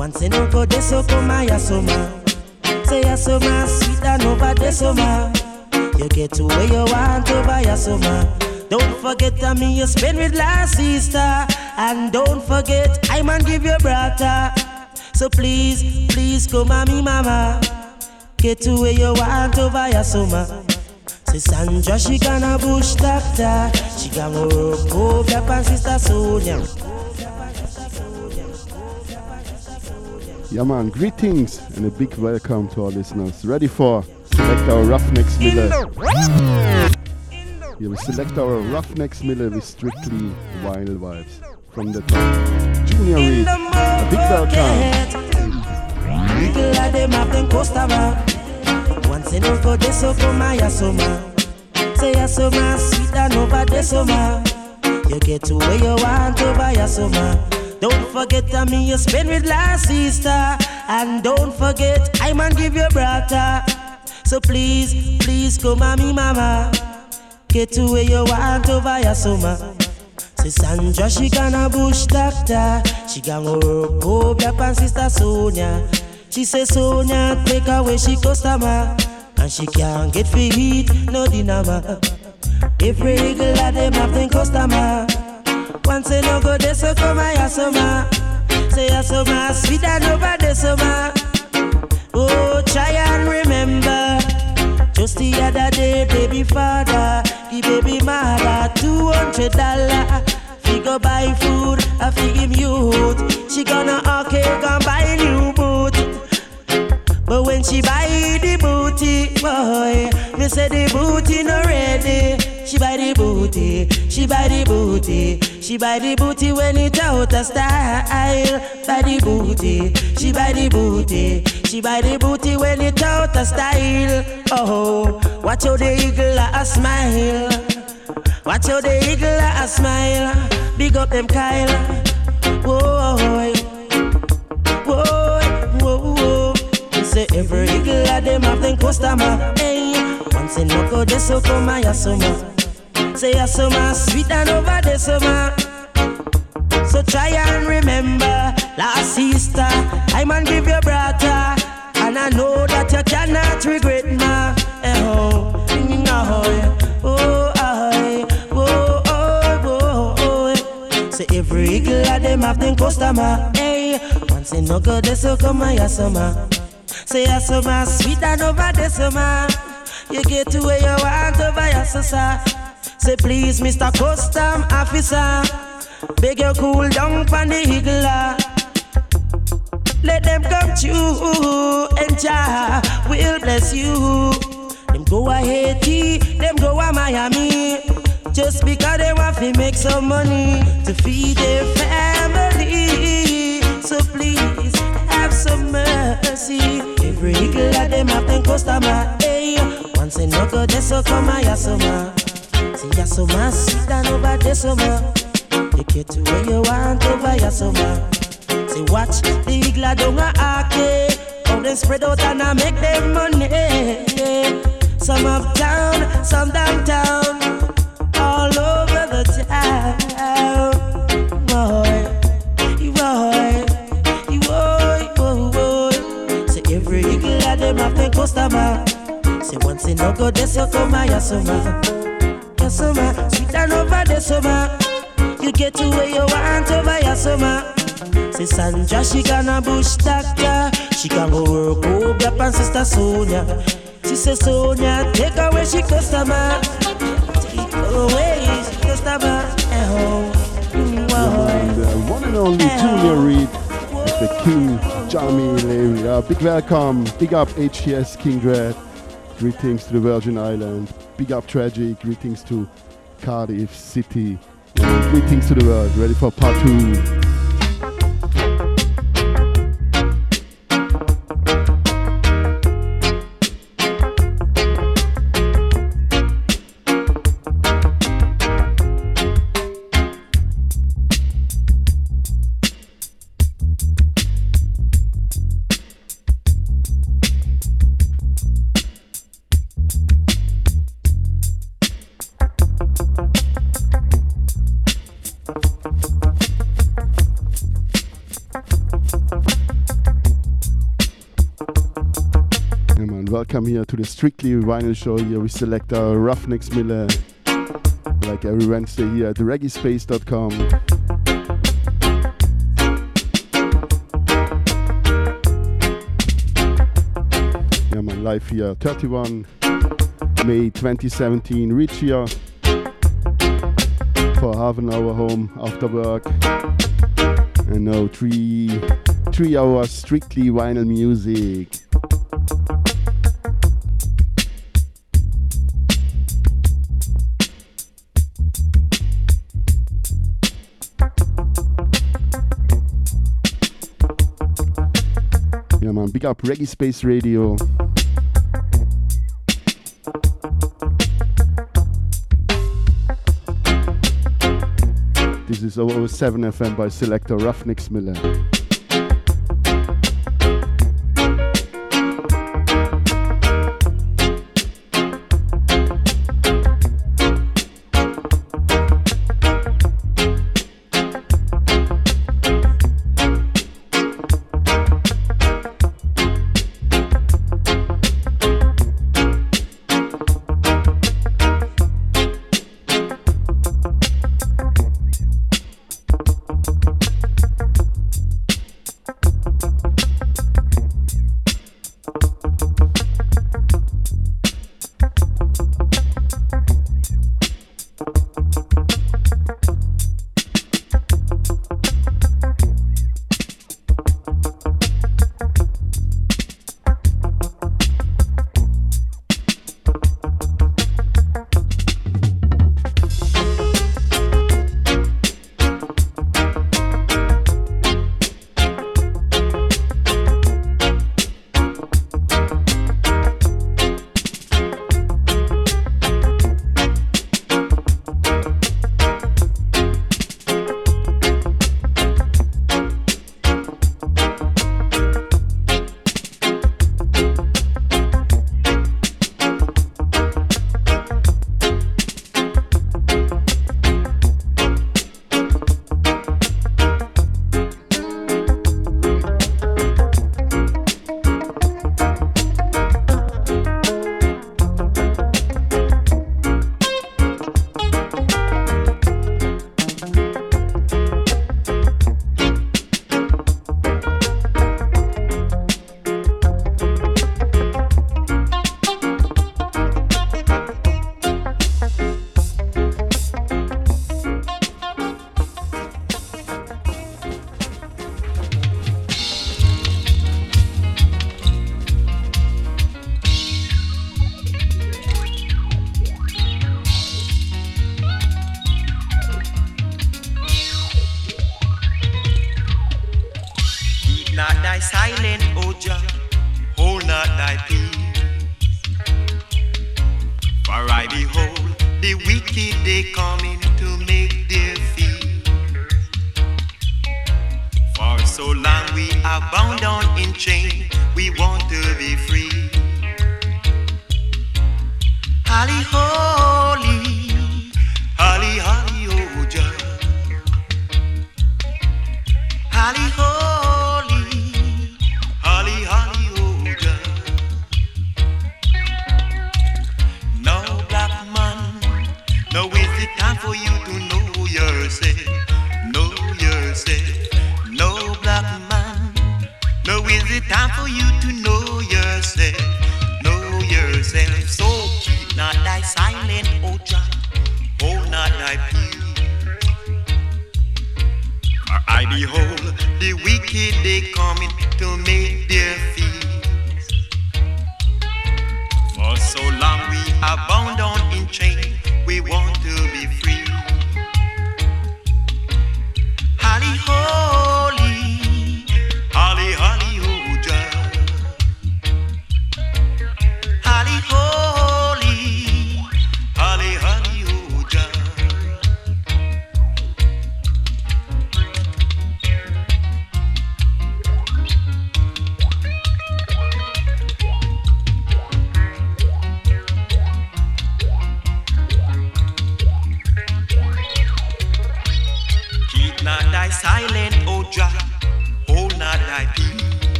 Once de. Say sweet and over de soma. You get to where you want over yasoma. Don't forget that me you spend with last sister. And don't forget I man give you brother. So please, please come on me mama. Get to where you want over yasoma. Say Sandra, she gonna bush doctor. She gonna work over sister Sonia. Yeah, man, greetings and a big welcome to our listeners. Ready for select our Ruffneck Smille. Yeah, we select our Ruffneck Smille with strictly vinyl vibes from the top. Junior Reid, a big welcome. Once yasoma, sweet and over. You get to where you want. Don't forget that me you spend with last sister. And don't forget I man give you brother. So please, please come on me mama. Get to where you want over yasoma. Say Sandra, she gonna bush doctor. She gonna work over and sister Sonia. She say Sonia take away she customer. And she can't get feed, no dinner. Eagle at them have customer. Once they no go they so come my yasoma. Ah. Say yasoma, ah. sweet and over the summer. Ah. Oh, try and remember. Just the other day, baby father, the baby mother, two hundred dollar. Fi go buy food, I fi him youth. She gonna okay, gonna buy new boot. But when she buy the booty, boy, me say the booty no ready. She buy the booty, she buy the booty, she buy the booty when it out of style. Buy the booty, she buy the booty, she buy the booty when it out of style. Oh, watch how the eagle a smile. Watch how the eagle a smile. Big up them Kyle. Whoa, whoa, whoa, say every eagle a them have them customer. Hey, once in no go they so come my yasoma. Say yasoma sweet and over the summer. So try and remember, last sister, I man give you brother, and I know that you cannot regret ma. Eh, oh, no, oh, I, oh, oh, oh, oh. Say every eagle of them have them customer. Hey, once in no go they so come my yasoma. Say yasoma sweet and over the summer. You get to where you want over yasasa. Say please, Mr. Custom Officer. Beg you cool down from the ah. Let them come true and Jah will bless you. Them go a Haiti, them go a Miami. Just because they want to make some money to feed their family. So please have some mercy. Every of them have them customer. Hey, once in no go, they so come a yasoma. See yasoma, sit down over the summer. You get to where you want over summer. Say watch the eagle down a arcade. How them spread out and I make them money. Some uptown, some downtown, Say once in no go, they so come a yasuma. Yasuma, sweet and over the summer. You get to where you want over summer. Say Sandra, she gonna bush doctor. She can go work over and sister Sonia. She say Sonia, take away she customer. Take away she customer. Eh, oh, And oh. one and only Junior Reid with the King Jamie. Uh, big welcome, big up HTS King Dread. Greetings to the Virgin Islands. Big up Tragic. Greetings to Cardiff City. Greetings to the world. Ready for part two. Welcome here to the Strictly Vinyl Show. Here we select our Ruffneck Smille like every Wednesday here at reggaespace.com. Yeah, man, live here 31 May 2017. Reach here for half an hour home after work. And now three three hours strictly vinyl music. Big up Reggae Space Radio. This is 007 FM by Selector Ruffneck Smille.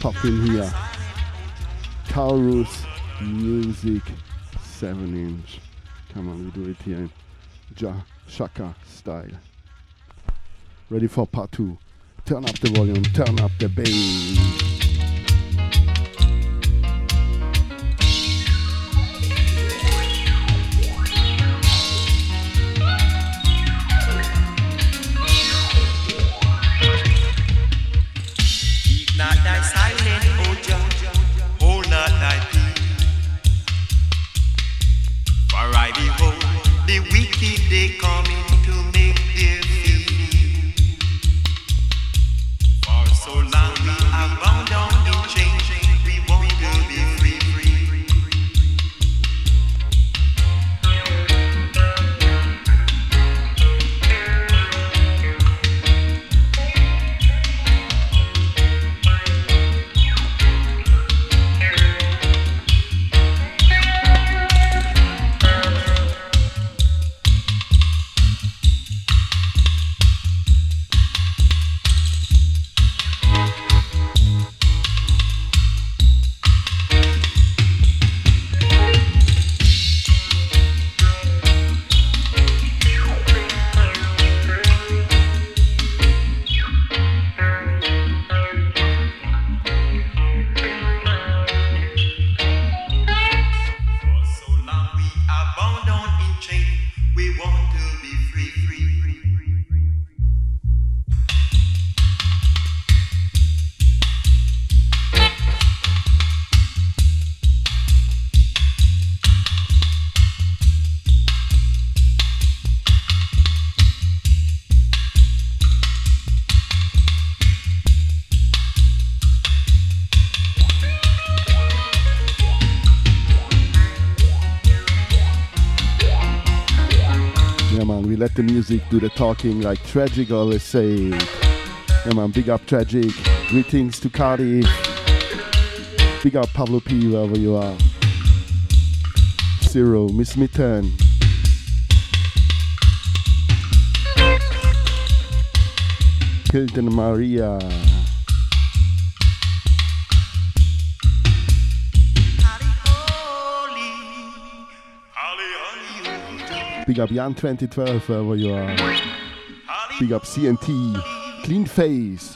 pop in here. Taurus Music 7 inch. Come on, we do it here in Jah Shaka style. Ready for part 2. Turn up the volume, turn up the bass. The wicked they come into me. do the talking like Tragic always say. Yeah man, big up Tragic. Greetings to cardi Big up Pablo P wherever you are. Zero, Miss Mitten. Hilton Maria. Big up Jan 2012, wherever you are. Big up CNT, Clean Face.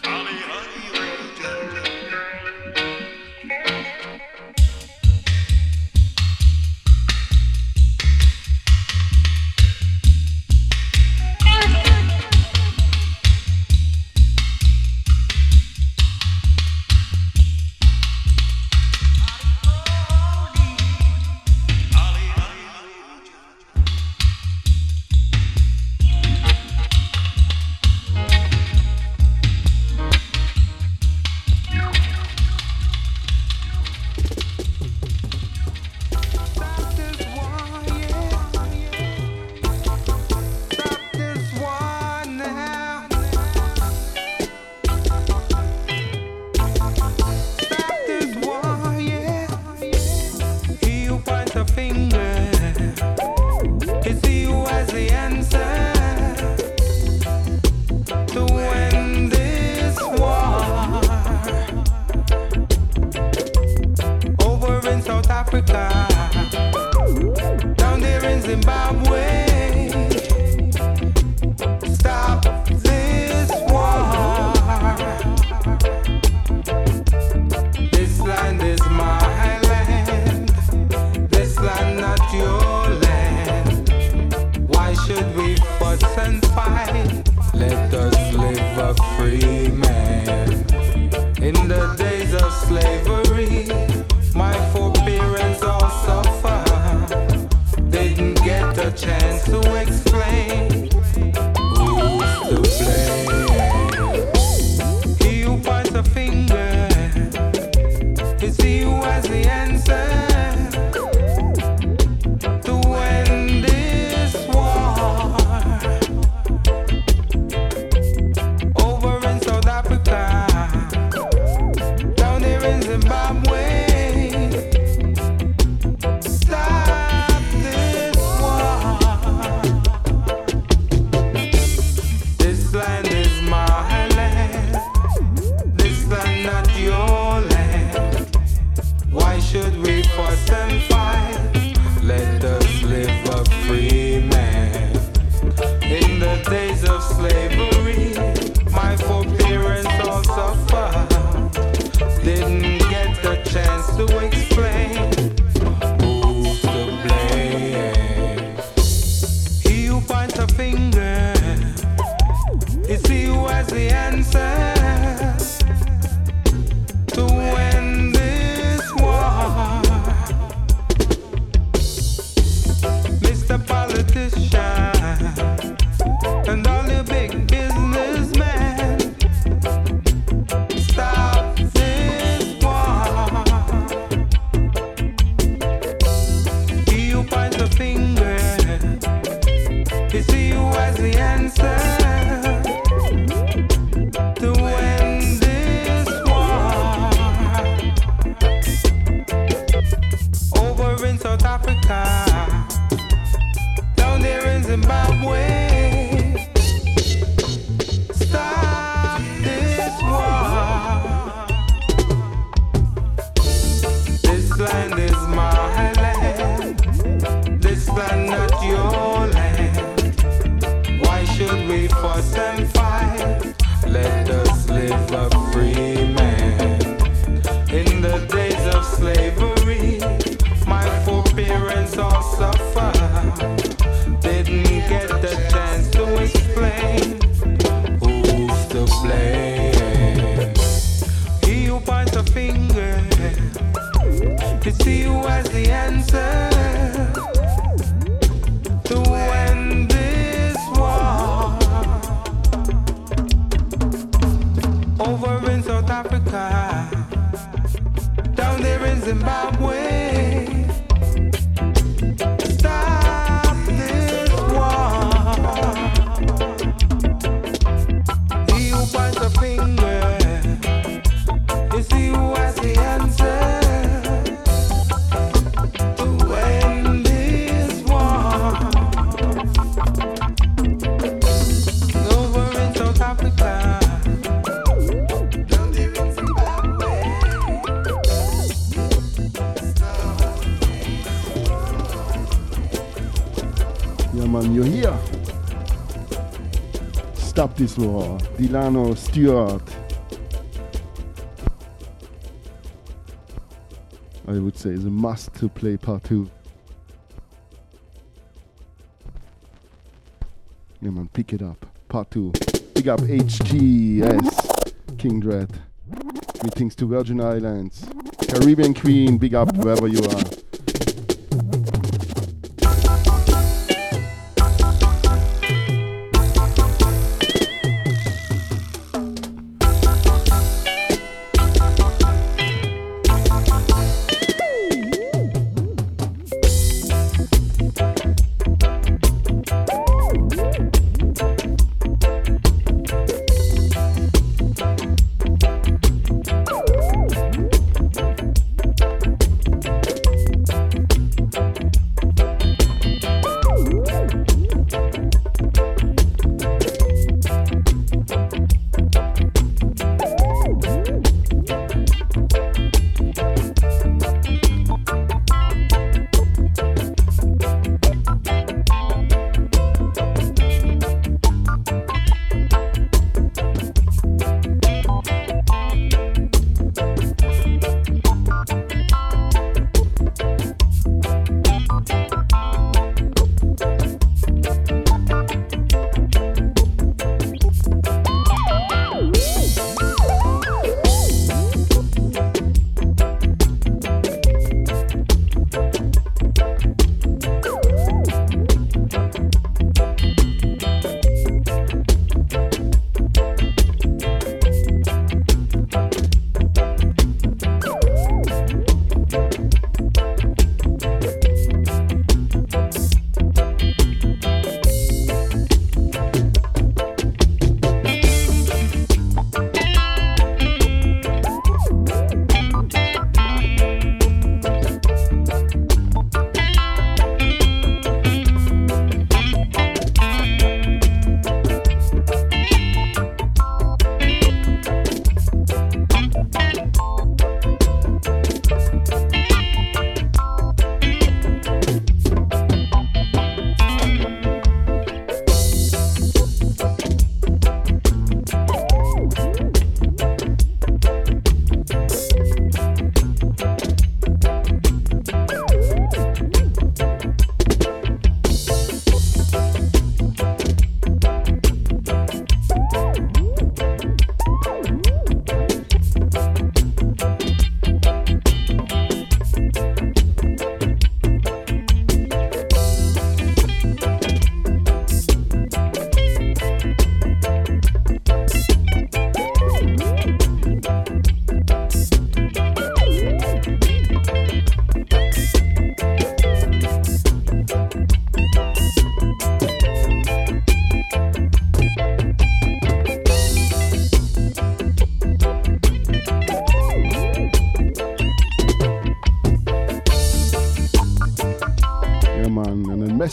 This war, Delano Stewart. I would say is a must to play part two. Yeah man, pick it up. Part two. Pick up HTS King Dread. Greetings to Virgin Islands. Caribbean Queen, big up wherever you are.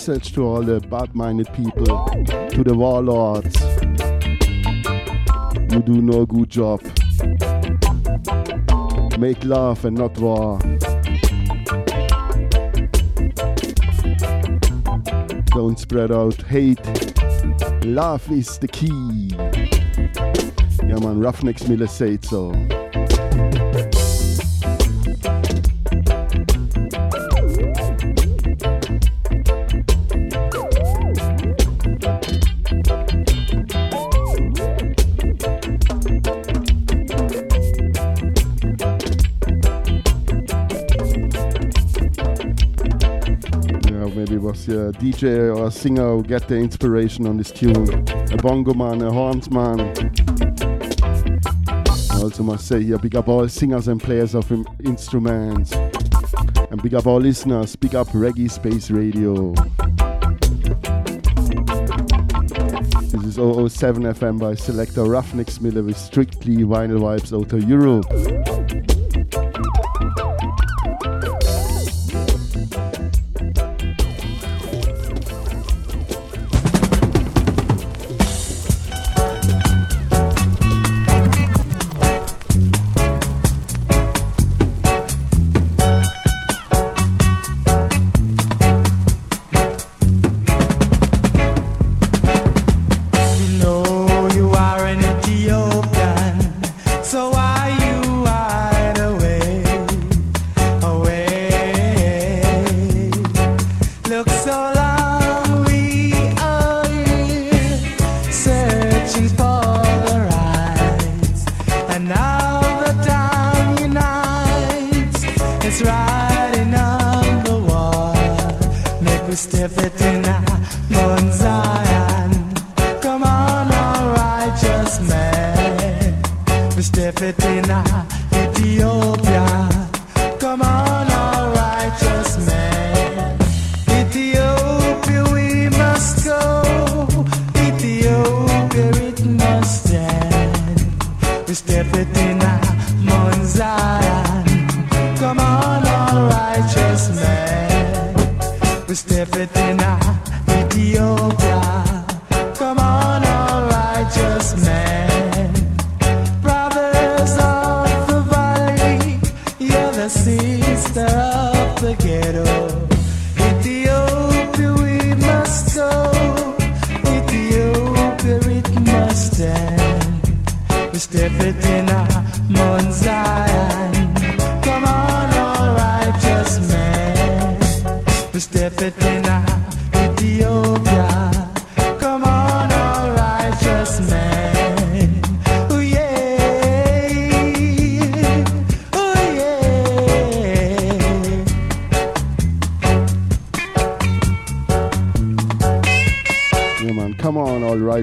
Message to all the bad minded people, to the warlords. You do no good job. Make love and not war. Don't spread out hate. Love is the key. Yeah man, Ruffneck Smille said so. DJ or a singer who get the inspiration on this tune. A bongo man, a horns man. I also must say here, big up all singers and players of instruments. And big up all listeners, big up Reggae Space Radio. This is 007 FM by selector Ruffneck Smille with strictly vinyl vibes out of Europe.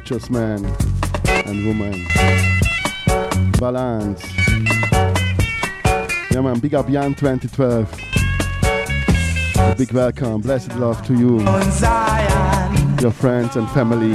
Righteous man and woman. Balance. Yeah, man, big up Jan 2012. A big welcome, blessed love to you, your friends and family.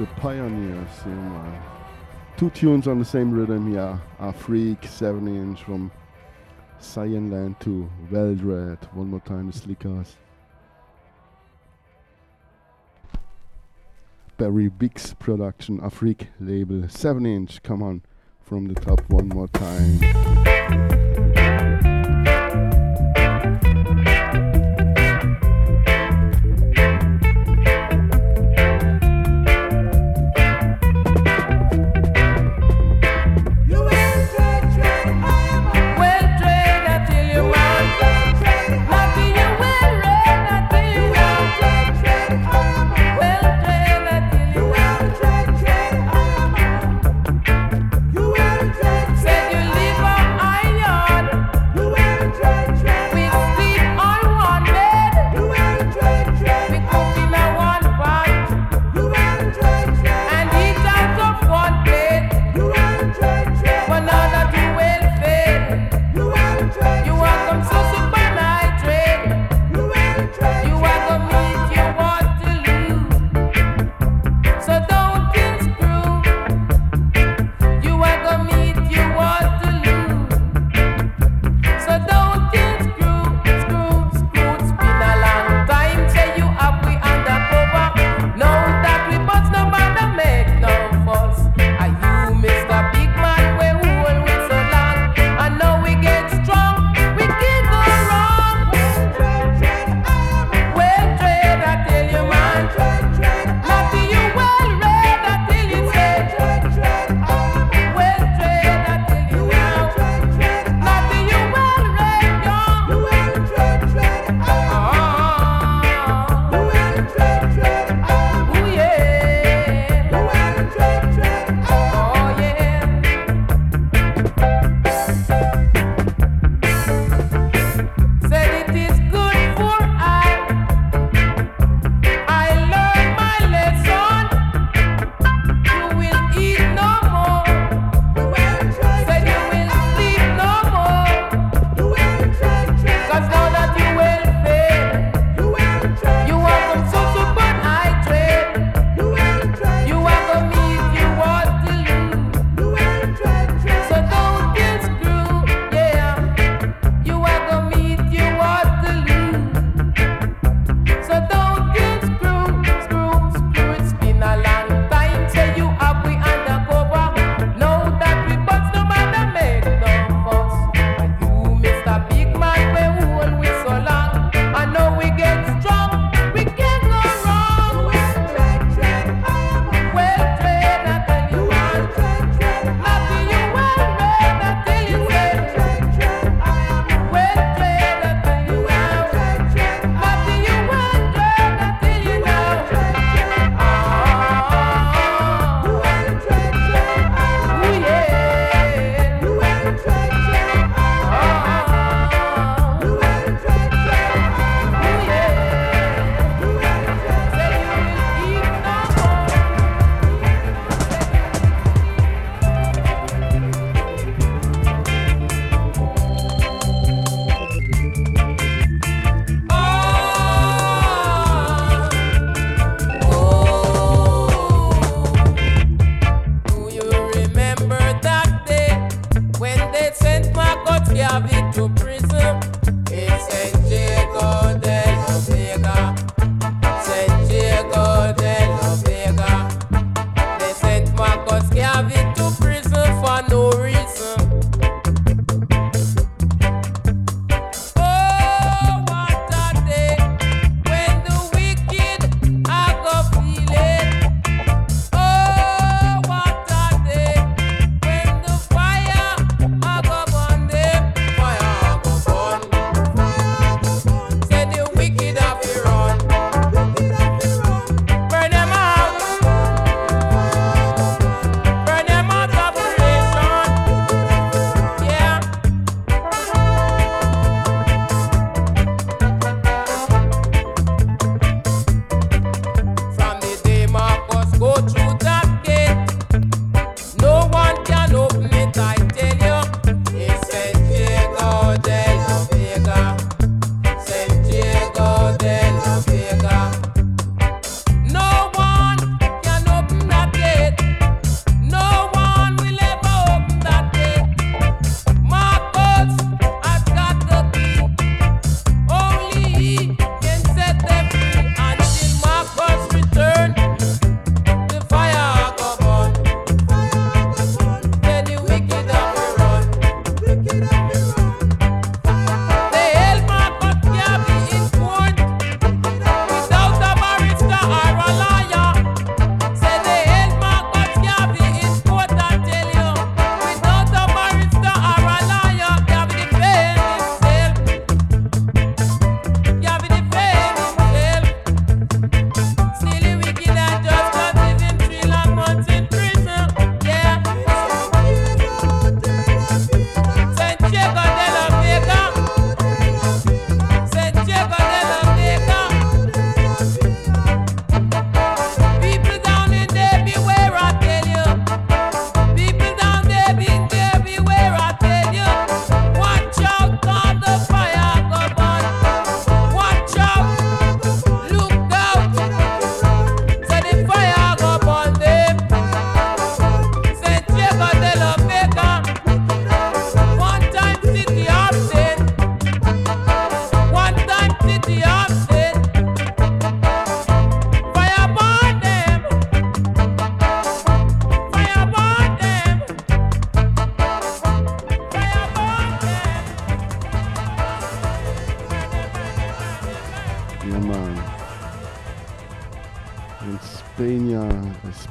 The Pioneers. Two tunes on the same rhythm yeah. A Freak, 7 inch from Cyan Land to Weldred. One more time, the Slickers. Barry Biggs production, Afrik label, 7 inch, come on, from the top one more time.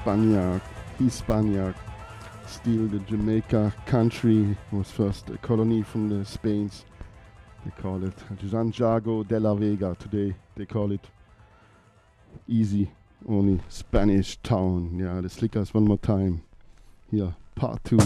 Spania, Spaniard, still the Jamaica country was first a colony from the Spains. They call it Santiago de la Vega. Today they call it easy, only Spanish town. Yeah, the slickers one more time. Here, part two.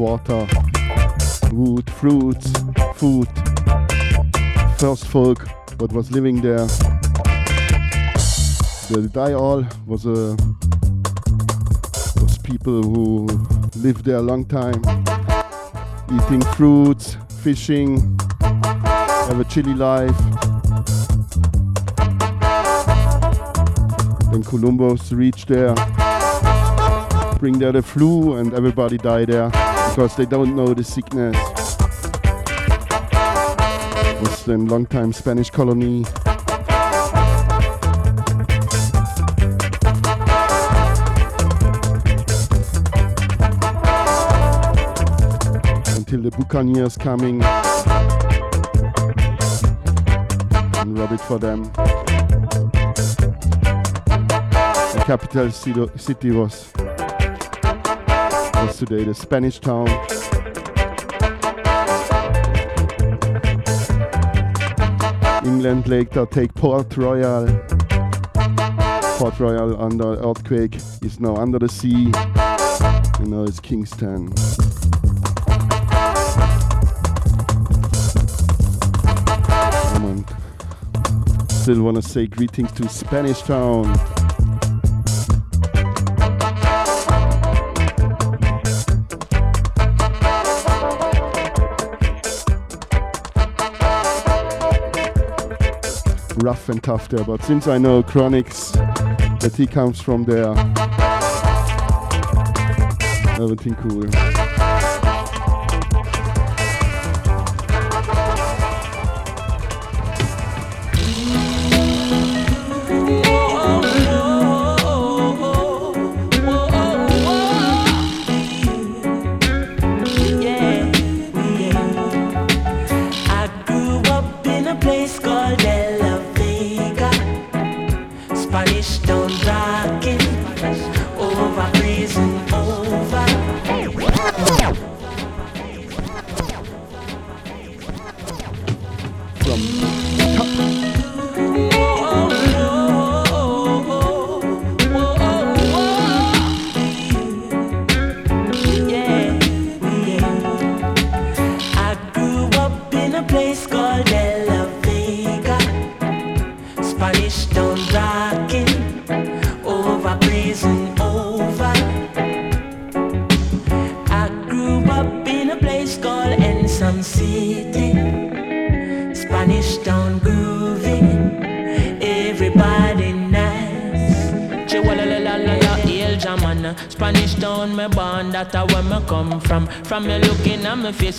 Water, wood, fruits, food. First folk what was living there. The Dayal was a was people who lived there a long time, eating fruits, fishing, have a chilly life. Then Columbus reached there, bring there the flu, and everybody died there because they don't know the sickness. Was a long time Spanish colony. Until the Buccaneers coming and rub it for them. The capital city was today the Spanish town. England later take Port Royal. Port Royal under earthquake is now under the sea. And now it's Kingston. Still wanna say greetings to Spanish Town. Rough and tough there. But since I know Chronixx, that he comes from there, everything cool.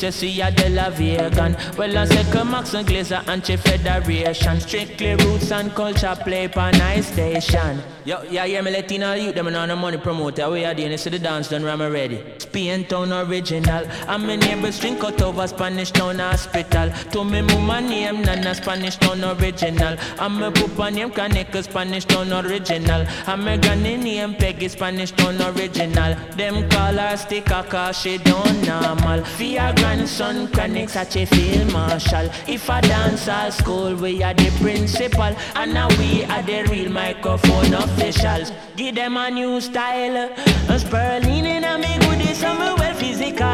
You see a De La Vegan. Well, I come Max and Glazer and Chief Federation. Strictly roots and culture play on nice station. Yo, yeah, yeah, me Latino youth, them on the money promoter. We are doing this to the dance done, I'm ready. Spain town original. And my neighbors drink out over Spanish town hospital. To me mama name, Nana Spanish town original. And my papa name, Kaneka Spanish town original. And my granny name, Peggy Spanish town original. Them call her sticker cause she don't normal. Your grandson, Chronixx such a field marshal. If I dance at school, we are the principal. And now we are the real microphone officials. Give them a new style. A spurling in a me summer well physical.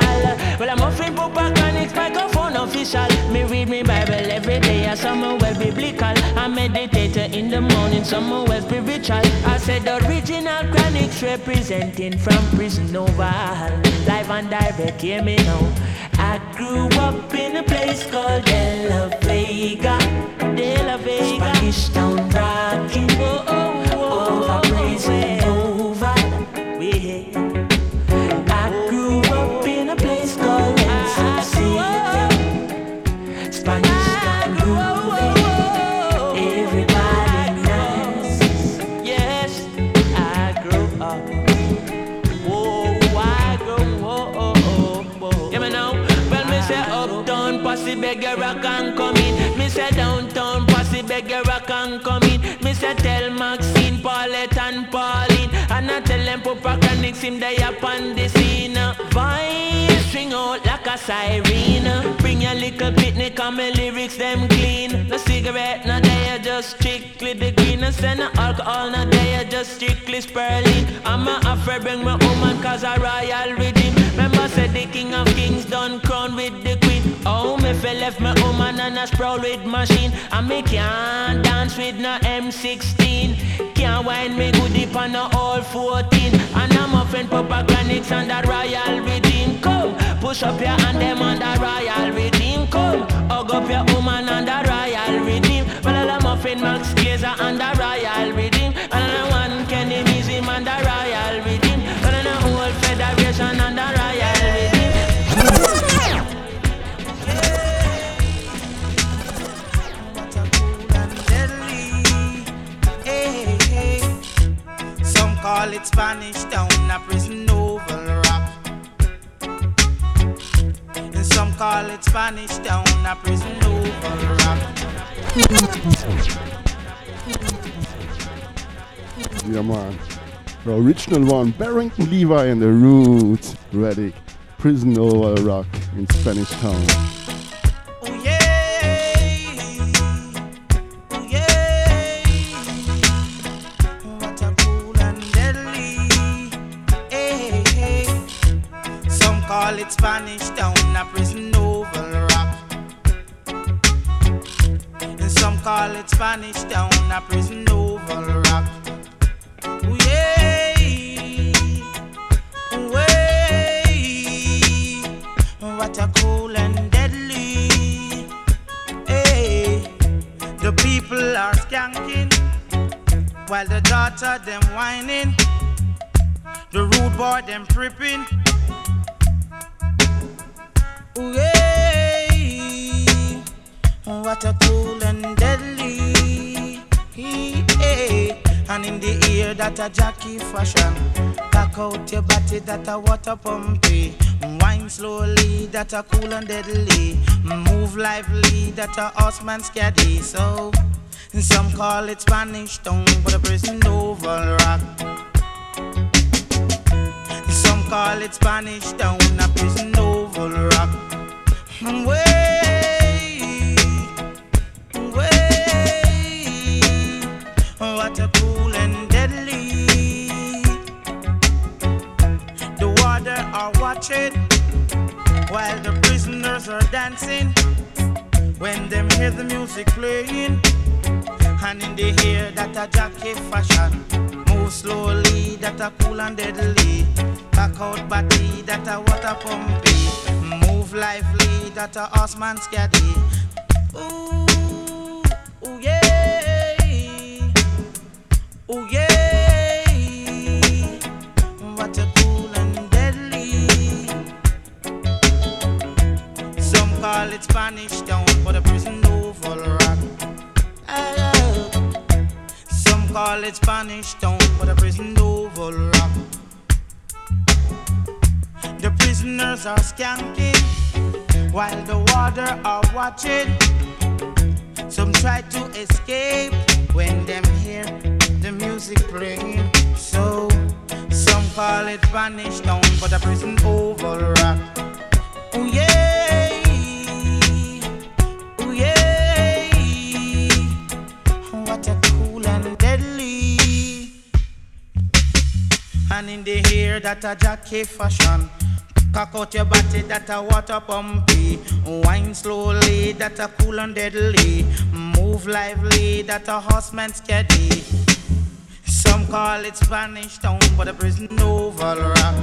Well, I'm offering Chronixx microphone official. Me read me Bible every day, a summer well biblical. I meditate in the morning, summer well spiritual. I said original Chronixx representing from Prison Oval. Live and direct, hear me now. I grew up in a place called De La Vega, De La Vega, them Chronixx him they up on the scene. Voice string out like a siren. Bring your little picnic and my lyrics them clean. No cigarette, no they just strictly the green. And send no alcohol, no they just strictly spurling. I'm a afraid bring my woman cause I royal redeem. Remember said the king of kings done crown with the. Oh, me fell left my woman and a sprawl with machine. And me can't dance with no M16. Can't wind me good deep on no all 14. And I'm offering Papa Chronixx and the royal redeem. Come, push up your hand them on the royal redeem. Come, hug up your woman and the royal redeem. Well, I'm offering Max Glazer and the royal redeem. And I one Kenny Museum and the royal redeem. And I whole federation and call it Spanish Town, a prison oval rock. And some call it Spanish Town, a prison oval rock. Yeah, man. The original one, Barrington Levy and the Roots, Radics, Prison Oval Rock in Spanish Town. Call it Spanish Town, a prison oval rock. And some call it Spanish Town, a prison oval rock. Oh yeah, oh yeah. What a cool and deadly. Hey, the people are skanking while the daughter them whining. The rude boy them tripping. What a cool and deadly. And in the ear that a jockey fashion. Cock out your body that a water pumpy. Wine slowly that a cool and deadly. Move lively that a horseman scary. So some call it Spanish town, but a prison oval rock. Some call it Spanish town, a prison oval rock. Slowly that a cool and deadly. Back out body that a water pumpy, move lively, that a horseman scatty. Ooh, ooh yeah, ooh yeah. What a cool and deadly. Some call it Spanish town, but a prison oval rock. Some call it Spanish town, but a prison oval rock prisoners are skanking while the water are watching. Some try to escape when them hear the music playing. So some call it Spanish Town, but the prison oval rock. Oh yeah, oh yeah, what a cool and deadly. And in the hair that a jockey fashion. Cock out your body that a water pumpy. Wine slowly that a cool and deadly. Move lively that a horseman steady. Some call it Spanish town, but a prison oval rock.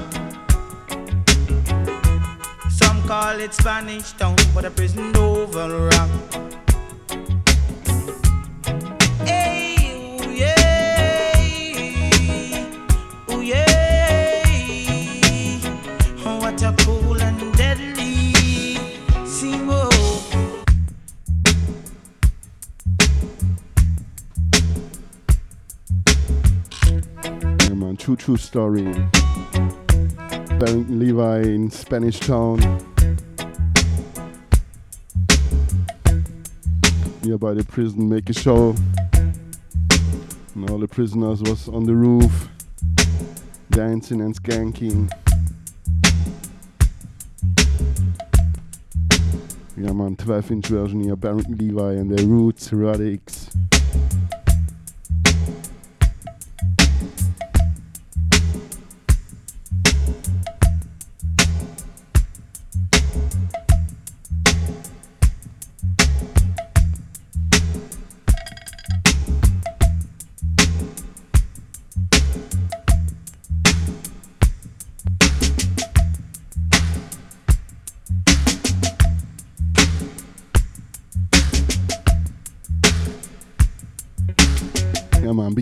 Some call it Spanish town, but a prison oval rock. True, true story. Barrington Levy in Spanish Town. Nearby the prison, make a show. And all the prisoners was on the roof, dancing and skanking. Yeah, man, 12 inch version here, Barrington Levi and their Roots, Radics.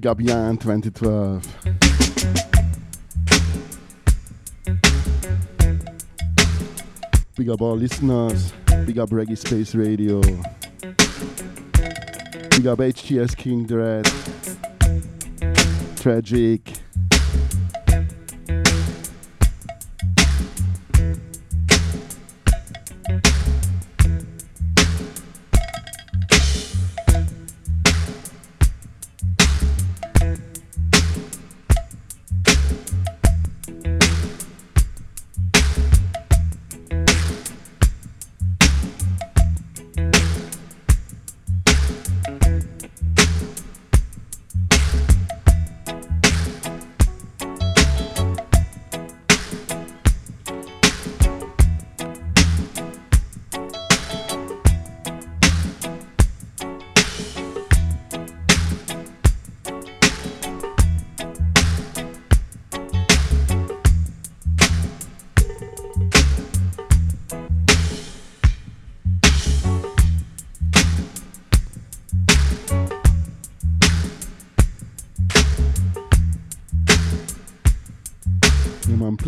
Yeah, big up Jan 2012. Big up all listeners. Big up Reggae Space Radio. Big up HTS King Dread. Tragic.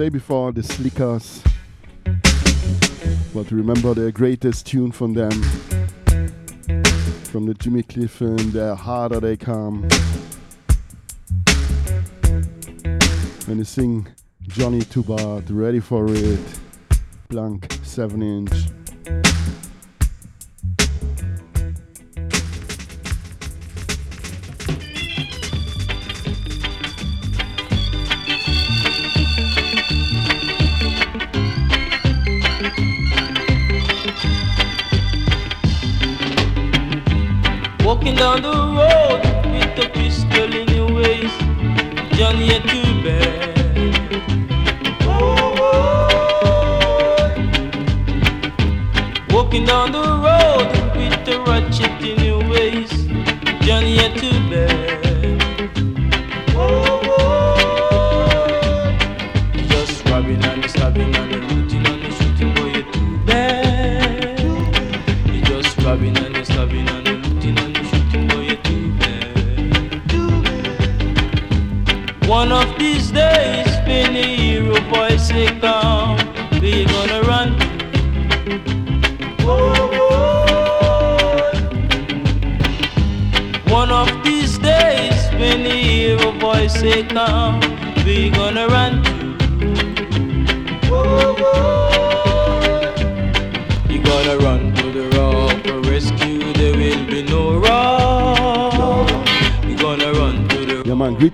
Play before the Slickers. But remember their greatest tune from them. From the Jimmy Cliff and the harder they come. When they sing Johnny Too Bad, ready for it. Blank 7 inch. Johnny ain't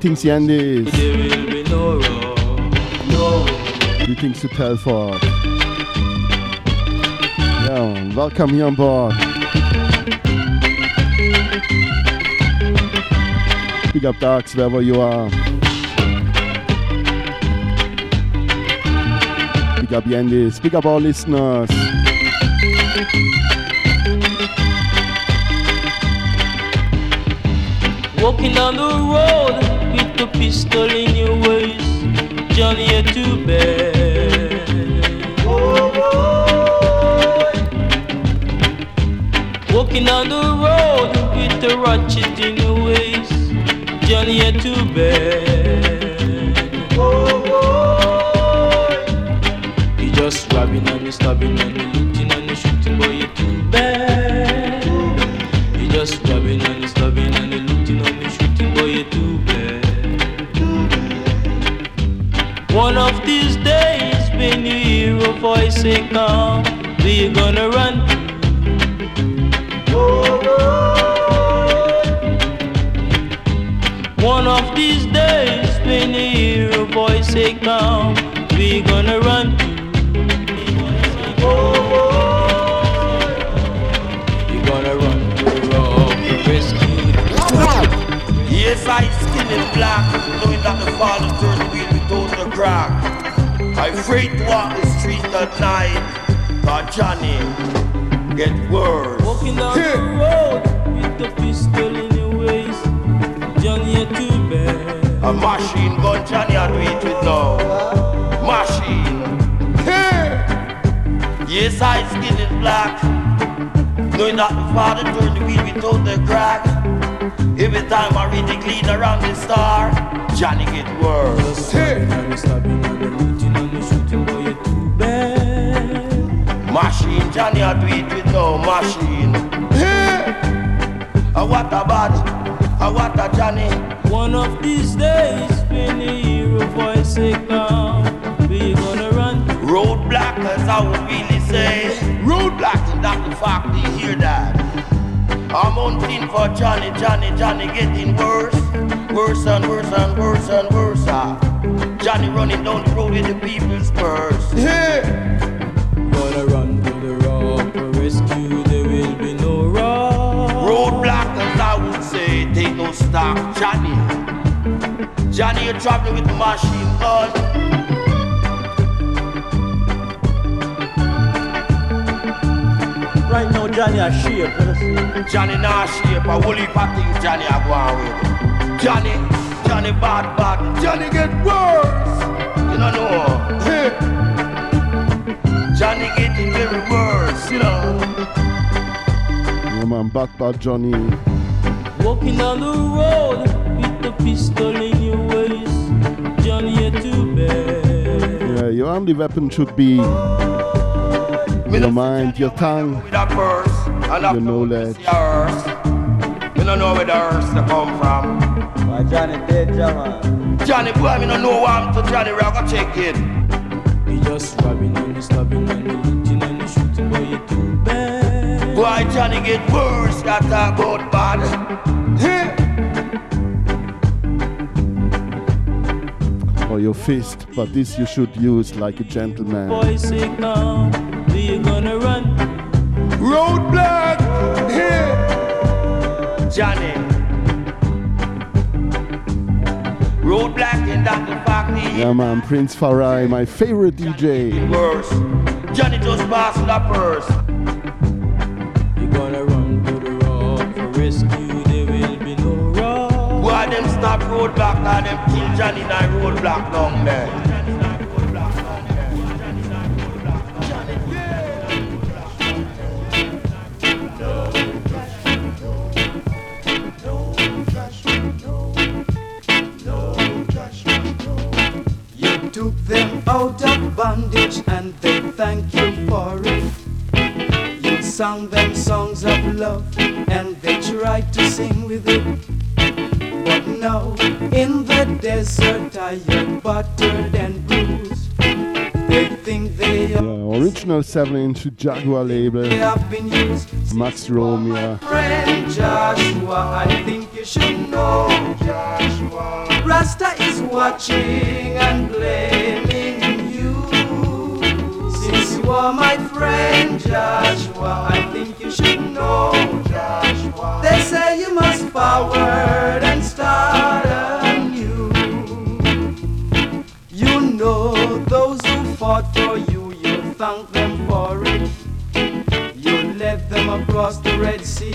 the greetings, Yandis. there will be no rock. No. Greetings to Telford. Yeah, welcome here on board. Big up Darks wherever you are. Big up Yandis. Big up our listeners. Walking down the road pistol in your waist, Johnny, you're too bad. Walking down the road with a ratchet in your waist, Johnny, you're too bad. You just robbing and you stabbing and voice say come, we gonna run. One of these days, when you hear a voice say come, we gonna run. You gonna run to the rock to rescue. Yes, I skin is black, knowing that the father turned the wheel without the crack. I afraid to walk the street at night, cause Johnny get worse. Walking down the road with the pistol in your waist. Johnny, too bad. A machine gun Johnny I do it with now. Machine. Yes, I skin is black, knowing that the father turned the wheel without the crack. Every time I read the clean around the star, Johnny get worse. Machine, Johnny, I do it with no machine. Hey! A what a bad, a what a Johnny. One of these days, when you hear a voice say come, we gonna run. Roadblock, as I would really say. Roadblock, and not the fact you hear that. I'm hunting for Johnny, Johnny, Johnny getting worse. Worse and worse and worse and worse. ah. Johnny running down the road with the people's purse. Say, no stock, Johnny. Johnny, you're traveling with the machine gun. Right now, Johnny a shape. let us see. Johnny not shape, a whole heap of things Johnny a go on with. Johnny, Johnny bad bad, Johnny get worse. You don't know. Hey. Johnny getting very worse, you know. Yeah, man, bad bad Johnny. Walking down the road with the pistol in your waist, Johnny, you're too bad. Yeah, your only weapon should be Me your no mind, your tongue. with a purse and a Your knowledge. pussy a hearse. Me don't know where the hearse to come from. Why Johnny dead, Jama? Johnny boy, me don't know what I'm to Johnny. We are gonna check. You just robbing and you stabbing and you looting and you shooting, boy, you're too bad. Boy, Johnny get worse. Got talk about bad. Your fist, but this you should use like a gentleman. Boy, say come, we gonna run. Roadblock! Here! Johnny. Roadblock and Dr. Factory. Yeah, man, Prince Far I, my favorite DJ. Worse. Johnny just passed the purse. Them stop roadblock and them kill Johnny in a roadblock down there. Know, in the desert I am battered and bruised. They think they Yeah, original 7 inch Jaguar label. have been used. Max Romeo. Friend Joshua, I think you should know. Joshua. Rasta is watching and blaming you. Since you are my friend Joshua, I think you should know. Joshua. Say you must forward and start anew. You know those who fought for you, you thank them for it. You led them across the Red Sea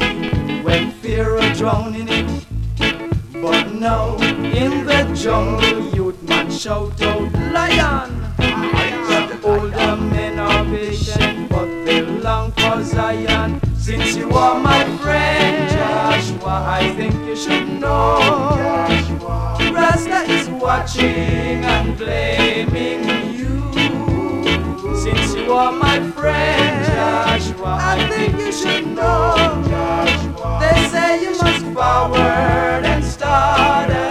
when fear drowned drowning it. But now in the jungle, youth man shout out, Lion! The older men are patient, but they long for Zion. Since you are my friend, I think you should know. Rasta is watching and blaming you. Since you are my friend, Joshua, I think you should know. They say you must forward and start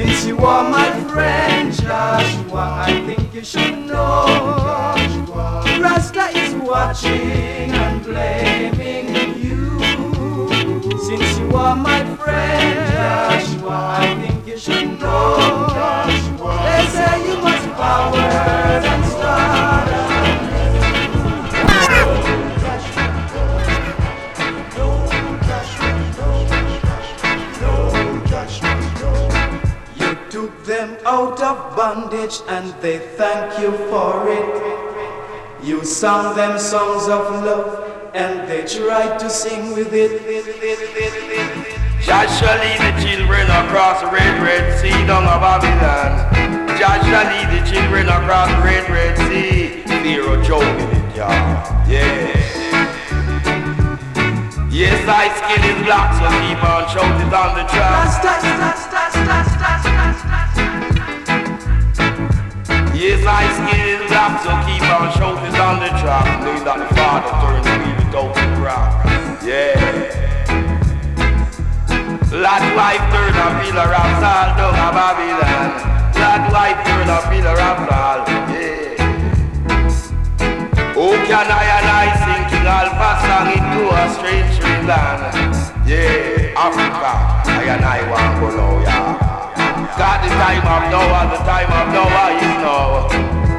Since you are my friend, Joshua, I think you should know. Joshua, Rasta is watching and blaming you. Since you are my friend, Joshua, I think you should know. They say you must forward and start. Bondage and they thank you for it. You sang them songs of love and they tried to sing with it. Shall lead the children across the red, red sea down a Babylon. Shall lead the children across the red, red sea. Zero joking it, y'all. Yeah. Yes, I skin is black, so keep on shouting on the track. Yes, I is black, so keep on shouting on the track. Knowing that the Father turns wheel without the crack. Yeah. Lad wife turn a pillar of salt down a Babylon. Lad wife turn a pillar of salt. Yeah. Oh, can I and I sing King Alpha song into a strange land? Yeah, Africa, I and I want to know, yeah. Got the time of Noah, the time of Noah is now.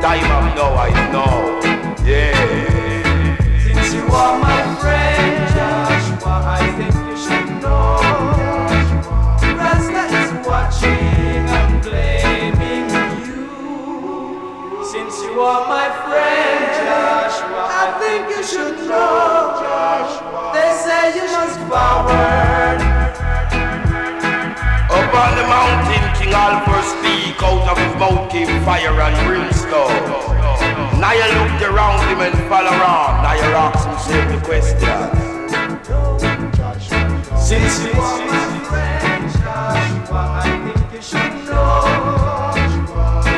Time of Noah is now. Yeah. Since you are my friend, Joshua, I think you should know. Rasta is watching and blaming you. Since you are my friend, Joshua, I think you should know. They say you must forward. Up on the mountain, King Alpha speak out of his mouth came fire and brimstone. Naya looked around him and fell around. Naya asked himself the question. Since you are my friend, I think you should know.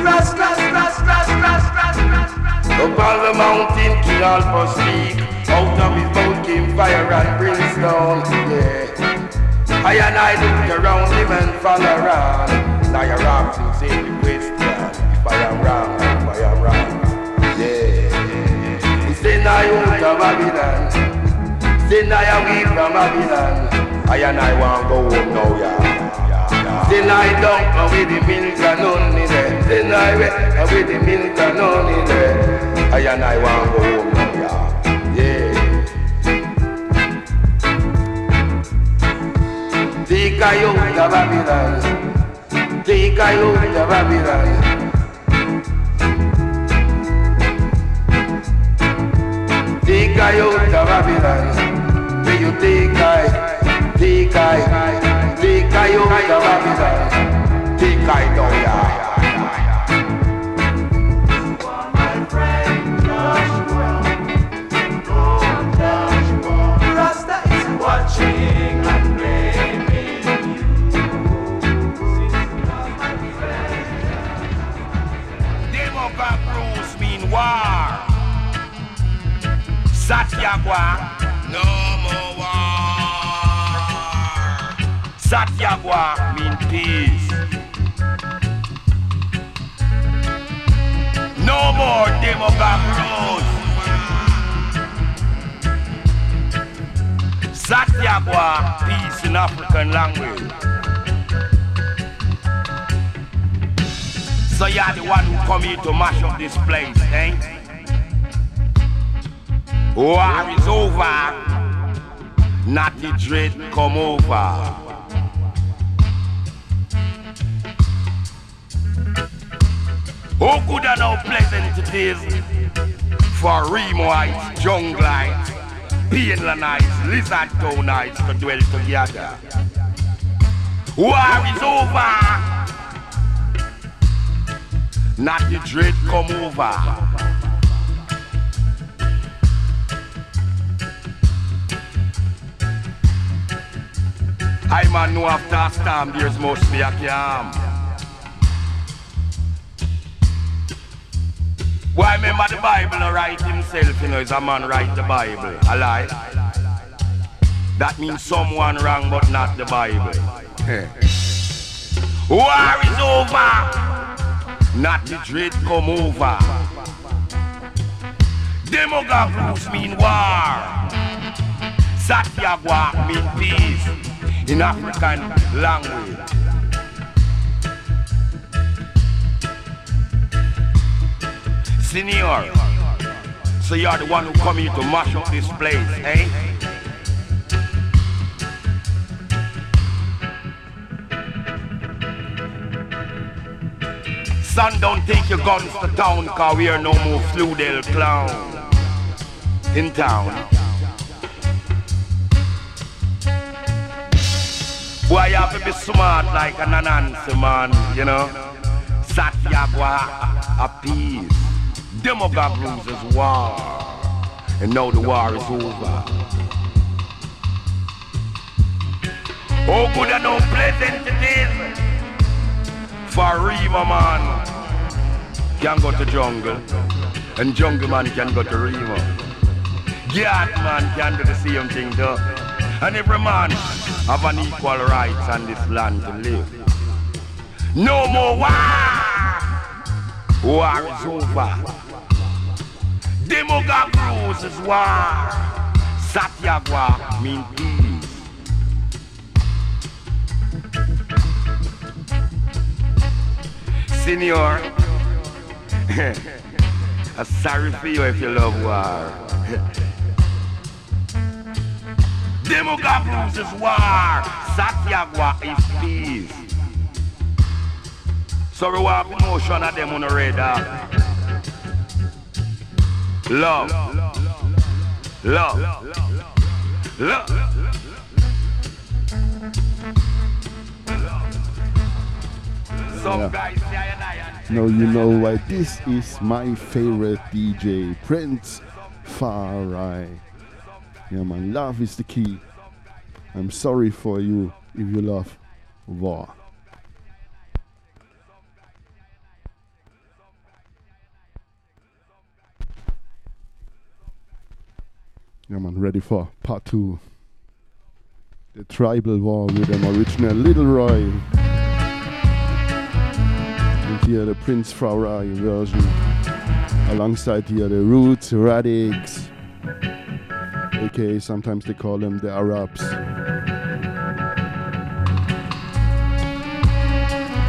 Rasta, Rasta, Rasta, Rasta, Rasta. Up on the mountain, King Alpha speak. Out of his mouth came fire and brimstone. Yeah. I and I looked around him and fall around. Naya asked himself the question. If I am wrong, if I am wrong. Yeah. He said, I out of Babylon. Say now we from Babylon. I and I want to go home now, yeah. Say I know with the milk and honey there. Say I wet with the milk and honey there. I and I want to go home I out of Babylon. I out of Babylon. Take I out of Babylon. May you take I, take I, take I out of Babylon. Take I down, yeah. Oh, is watching war. Satyagua. No more war. Satyagua mean peace. No more demogab rules. Satyagua, peace in African language. So you're the one who come here to mash up this place, eh? War is over. Natty dread come over. Oh, good and how pleasant it is for Remoites, Jungleites, Painlanites, Lizard Townites to dwell together. War is over. Not the dread come over. I man know after a storm there's must be a calm. Why remember the Bible write himself, you know, is a man write the Bible. A lie. That means someone wrong but not the Bible. War is over. Not the dread come over. Demogorgons mean war. Satyagwa mean peace in African language. Senior, so you're the one who come here to mash up this place, eh? Son, don't take your guns to town, cause we are no more Fludel clown in town. Boy, you have to be smart like an Anansi man, you know. Satyagwa a peace. Demogog loses war. And now the war is over. Oh, good and no pleasant it is. Rima man can go to jungle. And jungle man can go to Rima. Gat man can do the same thing too. And every man have an equal rights on this land to live. No more war! War is over. Demogog rules is war. Satyagwa mean peace. Senior, I'm sorry for you if you love war. Demogorgons is war. Satyagwa is peace. So we want emotion of them on the radar. Love. Love. Love. Some Yeah. guys say I and I and Now you know why this is my favorite DJ, Prince Far I. Yeah, man, love is the key. I'm sorry for you if you love war. Yeah, man, ready for part two. The tribal war with an original Little Roy. And here the Prince Far I version. Alongside here the Roots, Radics, aka sometimes they call them the Arabs.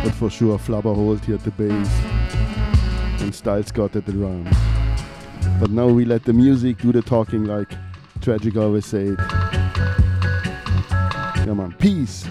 But for sure, Flabba Holt here at the bass and Styles Scott at the drums. But now we let the music do the talking like Tragic always said. Yeah man, peace.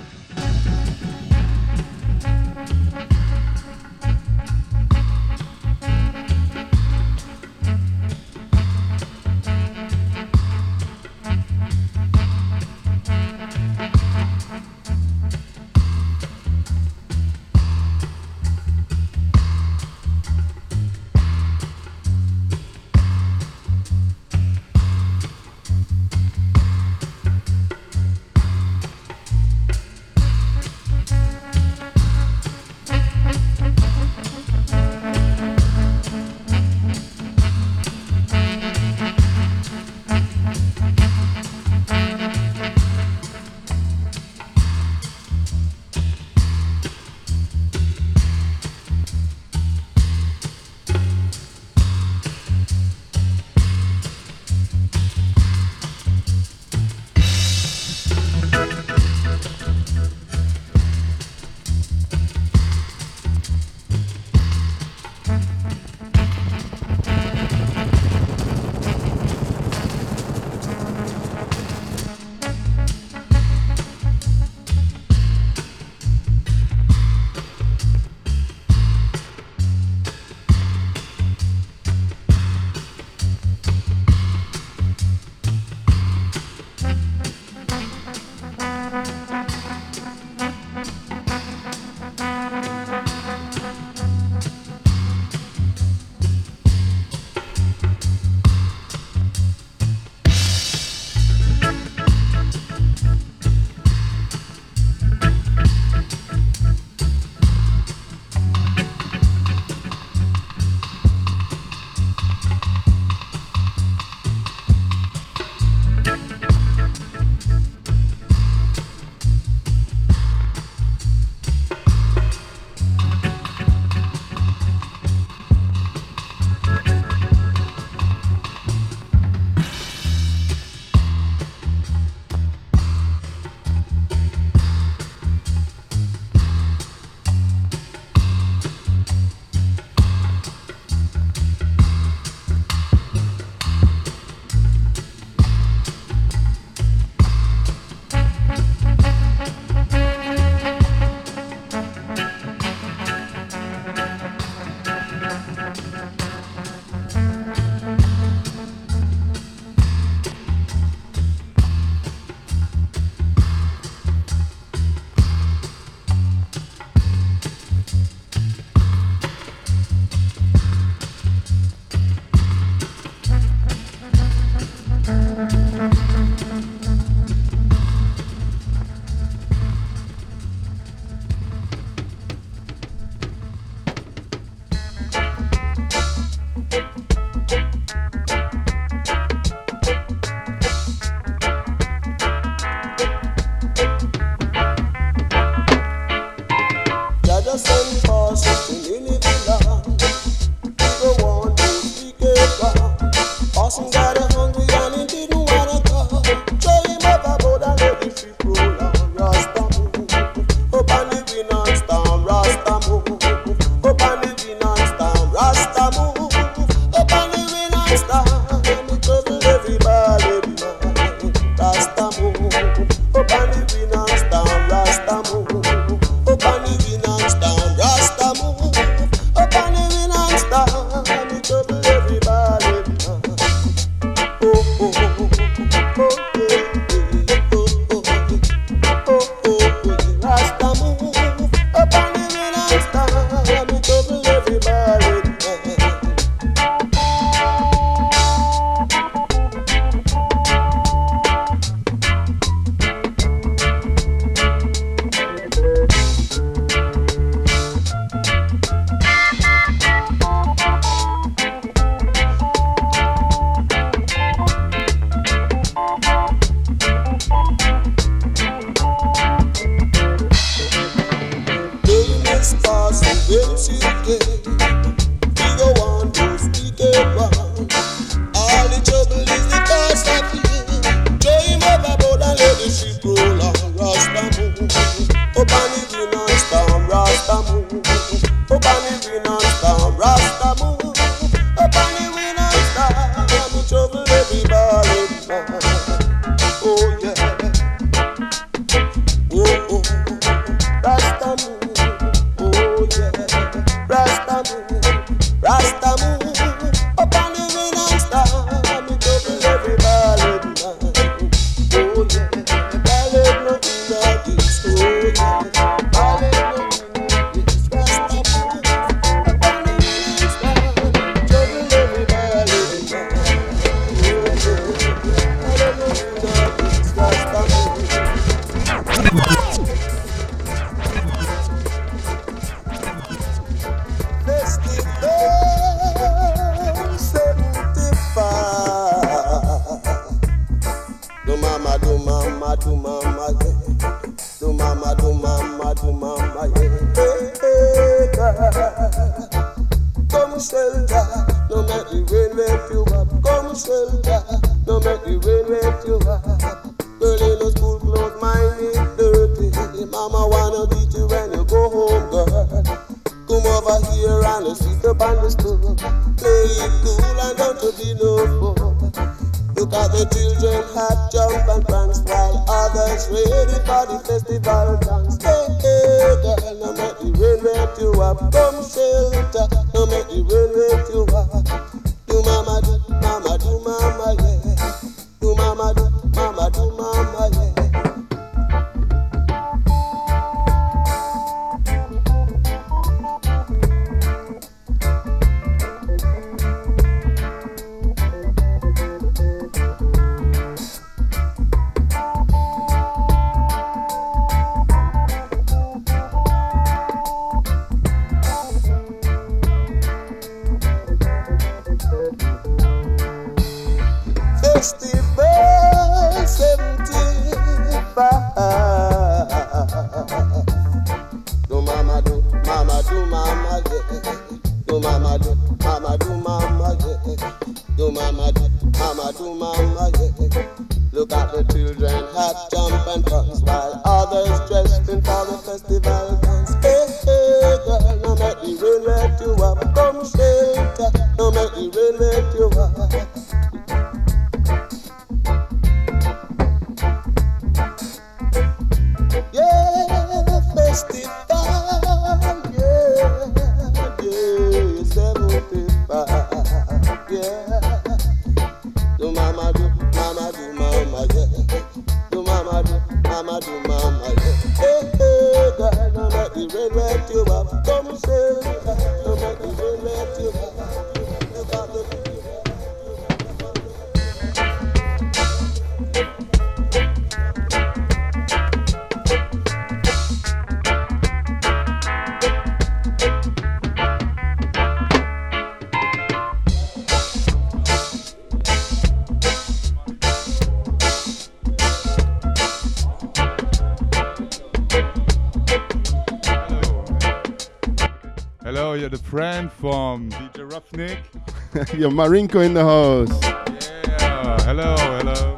Your Marinko in the house. Yeah, hello, hello.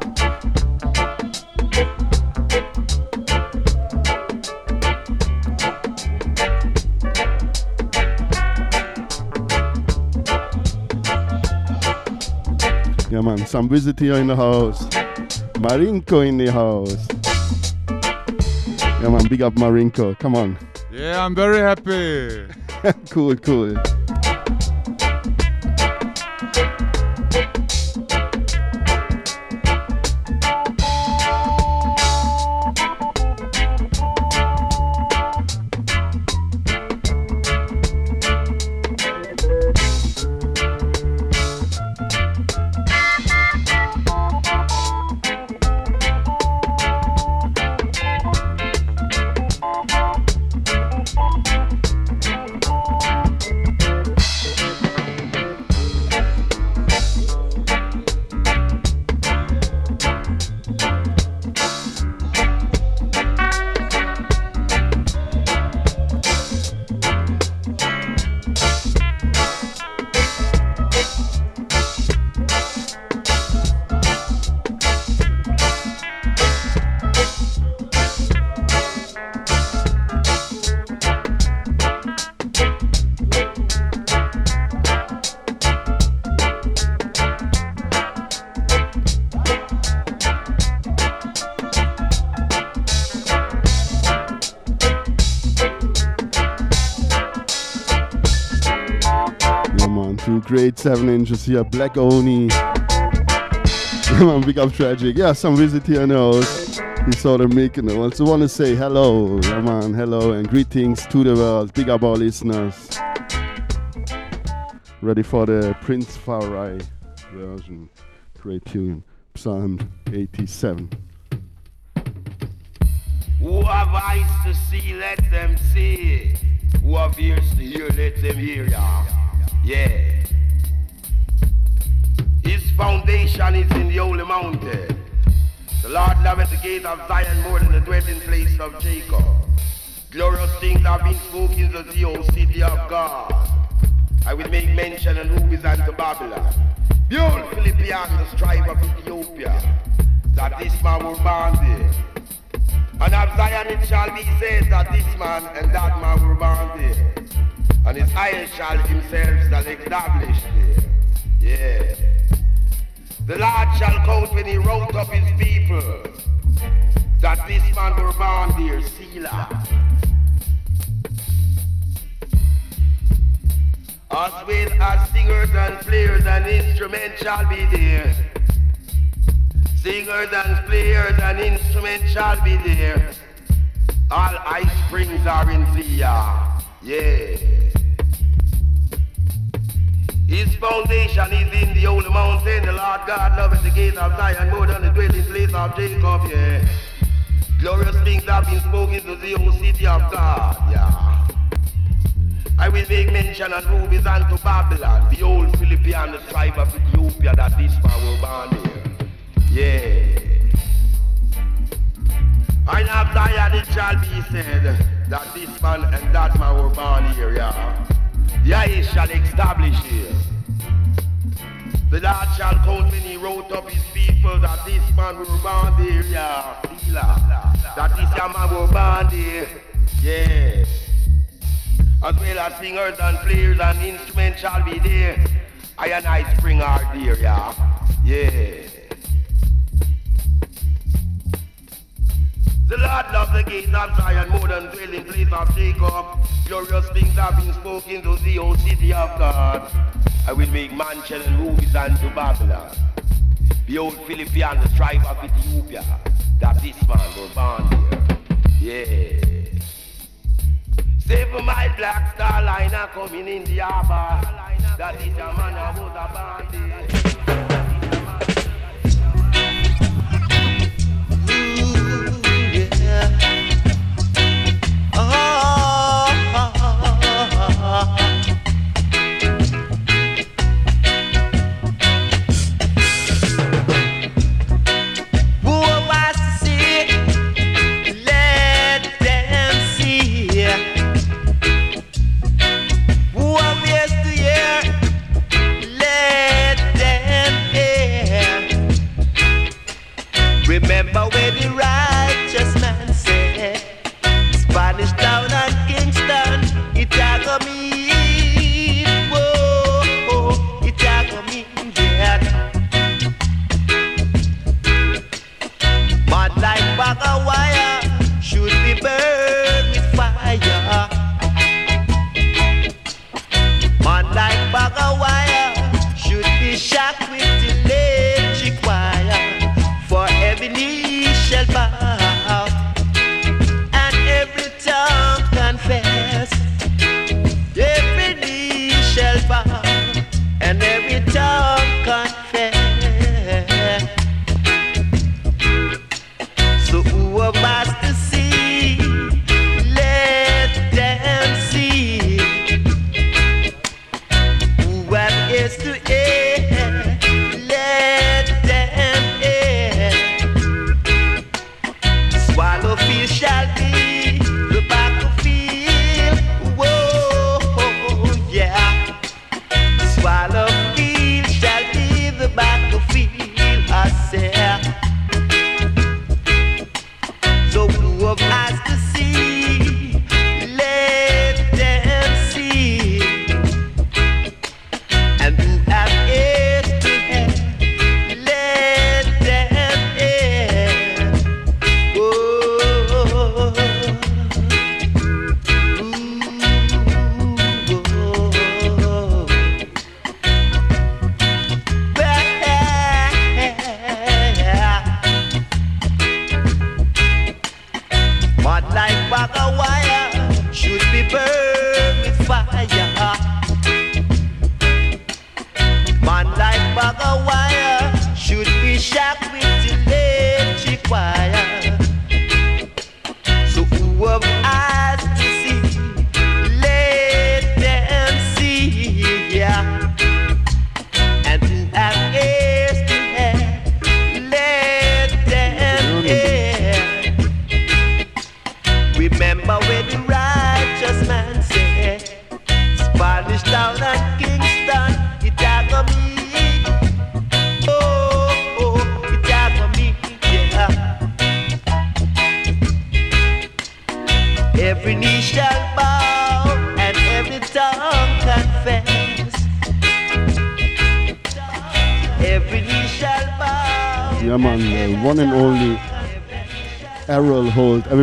Yeah, man, some visit here in the house. Marinko in the house. Yeah, man, big up Marinko. Come on. Yeah, I'm very happy. cool, cool. Seven inches here. Black Oni. Yeah, man, big up Tragic. Yeah, some visit here in. He saw them making it. Also want to say hello. Yeah, man, hello and greetings to the world. Big up our listeners. Ready for the Prince Far I version. Great tune. Psalm 87. Who have eyes to see, let them see. Who have ears to hear, let them hear, yeah. Yeah. Foundation is in the holy mountain. The Lord loveth the gate of Zion more than the dwelling place of Jacob. Glorious things have been spoken to the old city of God. I will make mention of who is unto Babylon. Behold, Philippians, the tribe of Ethiopia, that this man was born there. And of Zion it shall be said that this man and that man were born there. And his eyes shall himself shall establish there. Yeah. The Lord shall count when he wrote up his people that this man were born there, Selah. As well as singers and players and instruments shall be there. Singers and players and instruments shall be there. All ice springs are in Zia. Yeah. His foundation is in the holy mountain. The Lord God loveth the gate of Zion more than the dwelling place of Jacob. Yeah. Glorious things have been spoken to the old city of God. Yeah. I will make mention and rubies unto Babylon, the old Philippian, the tribe of Ethiopia that this man will born there. Yeah. And of Zion it shall be said that this man and that man were born here, yeah. Yeah, he shall establish here. The Lord shall count when he wrote up his people that this man will born there, yeah. That this man were born there, yeah. As well as singers and players and instruments shall be there. I and I spring are there, yeah. Yeah. The Lord loves the gate of Zion more than dwelling place of Jacob. Glorious things have been spoken to the old city of God. I will make mansion and rubies unto Babylon. Behold, Philippian, the tribe of Ethiopia, that this man was born here. Yeah. Seven mile black star liner coming in the harbor. That is a man who was a. Who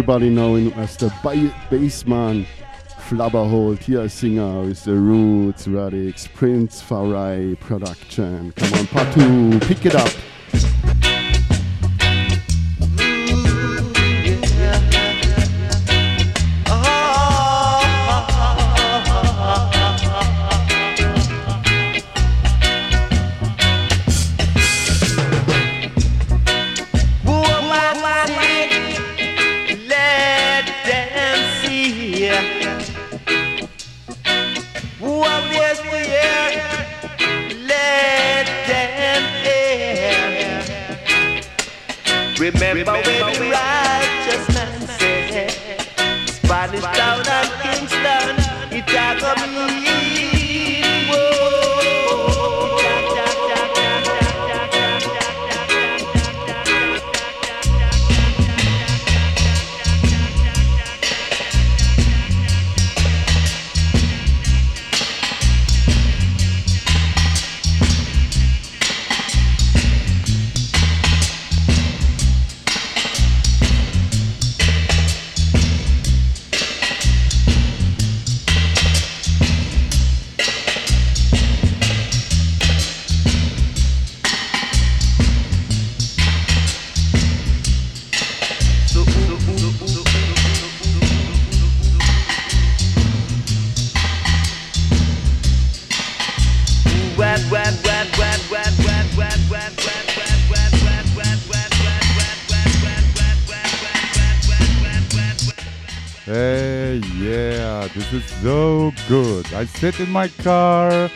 everybody knowing as the ba- bassman Flabba Holt. Here a singer with the Roots, Radics, Prince Far I production. Come on, Patu, pick it up. I sit in my car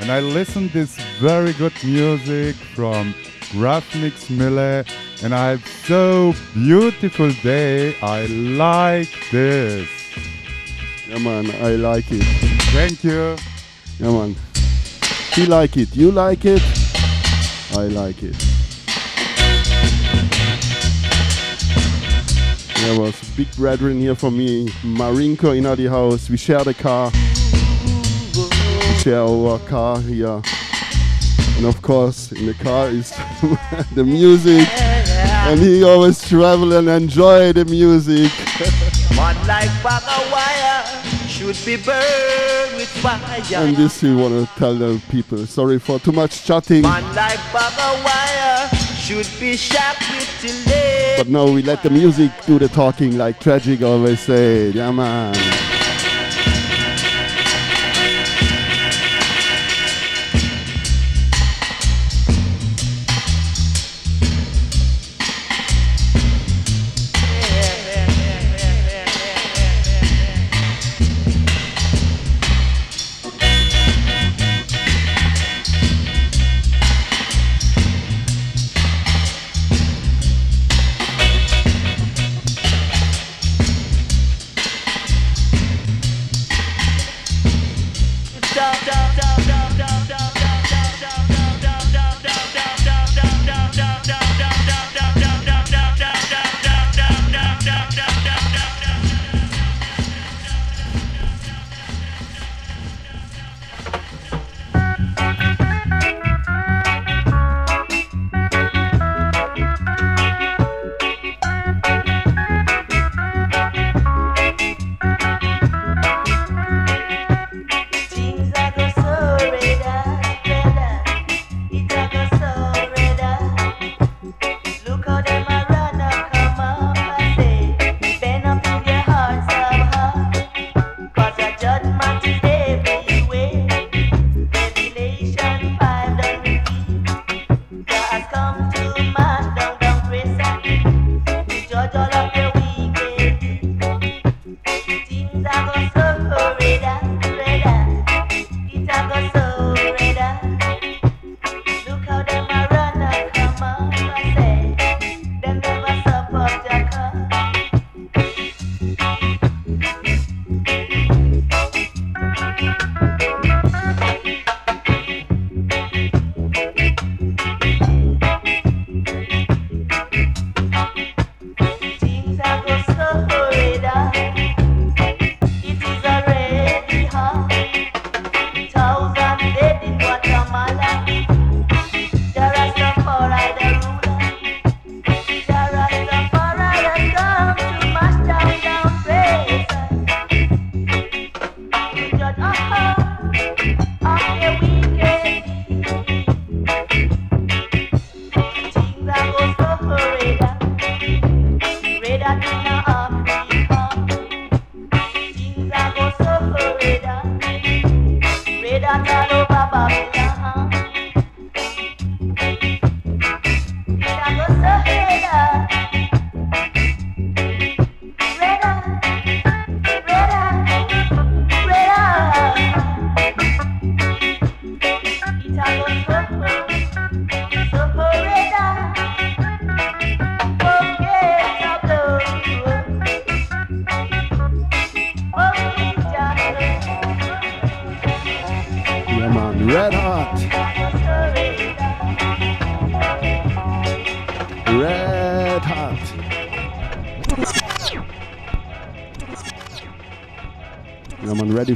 and I listen this very good music from Ruffneck Smille and I have so beautiful day. I like this. Yeah, man, I like it. Thank you. Yeah, man. He like it. You like it. I like it. There was big brethren here for me. Marinko in the house. We share the car. Share our car here. And of course, in the car is the music. And he always travel and enjoy the music. Man like of wire should be burned with fire. and this we want to tell the people. Sorry for too much chatting. Man like bag of wire should be shot with delay. But no, we let the music do the talking like Tragic always said. Yeah, man.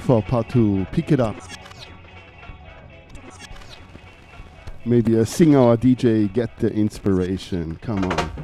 for 2 Pick it up. Maybe a sing our DJ, get the inspiration. Come on.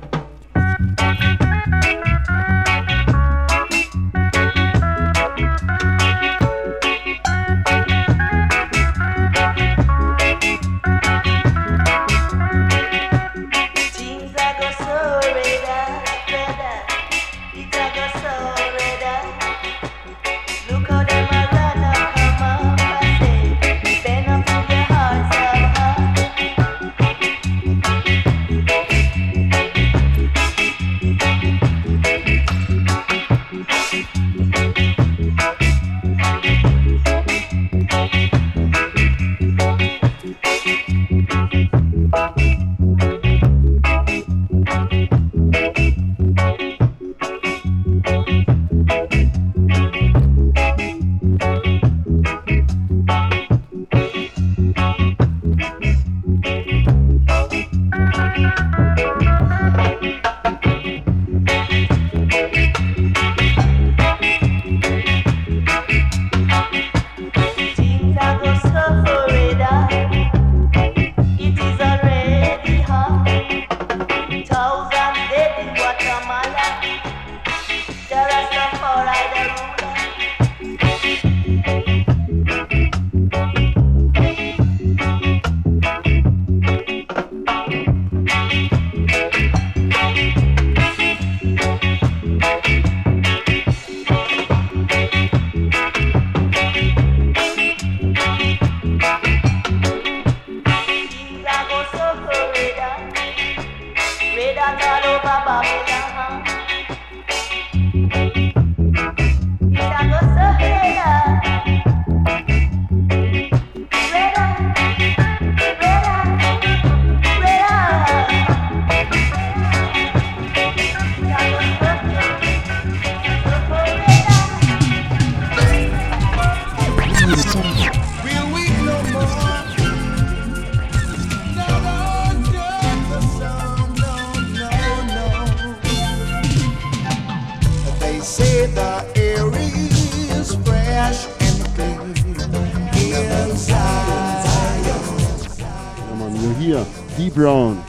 here, D Brown.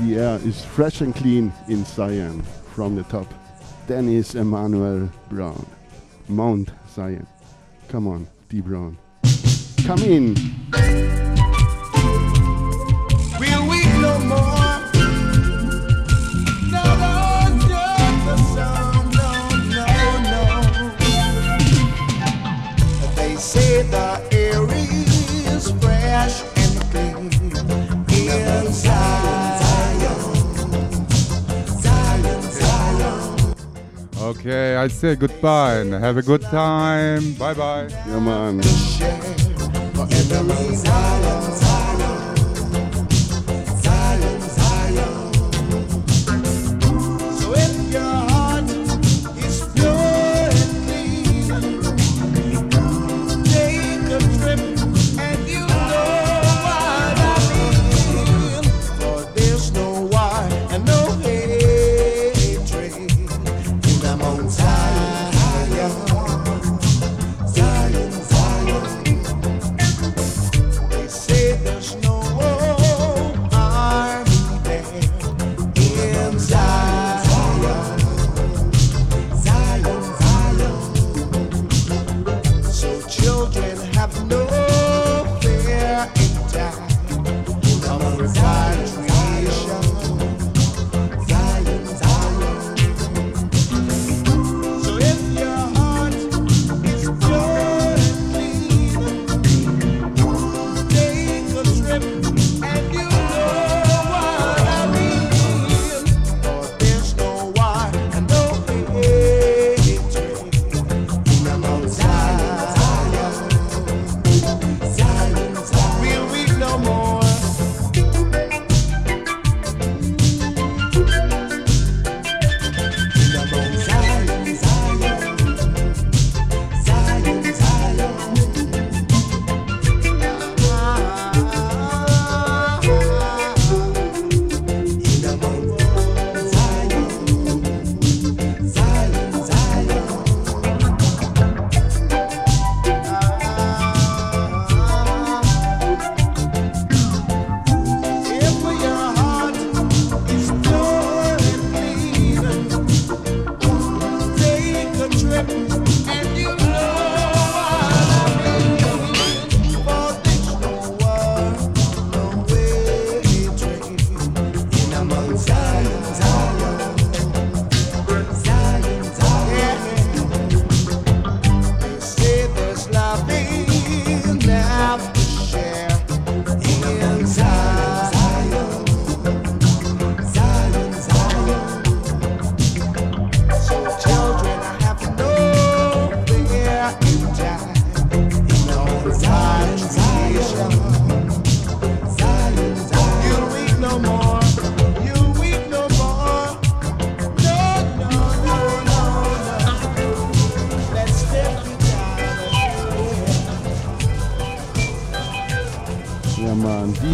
The air is fresh and clean in Zion from the top. Dennis Emmanuel Brown. Mount Zion. Come on, D Brown. Come in. Okay, I say goodbye and have a good time. Bye bye. Yeah, man.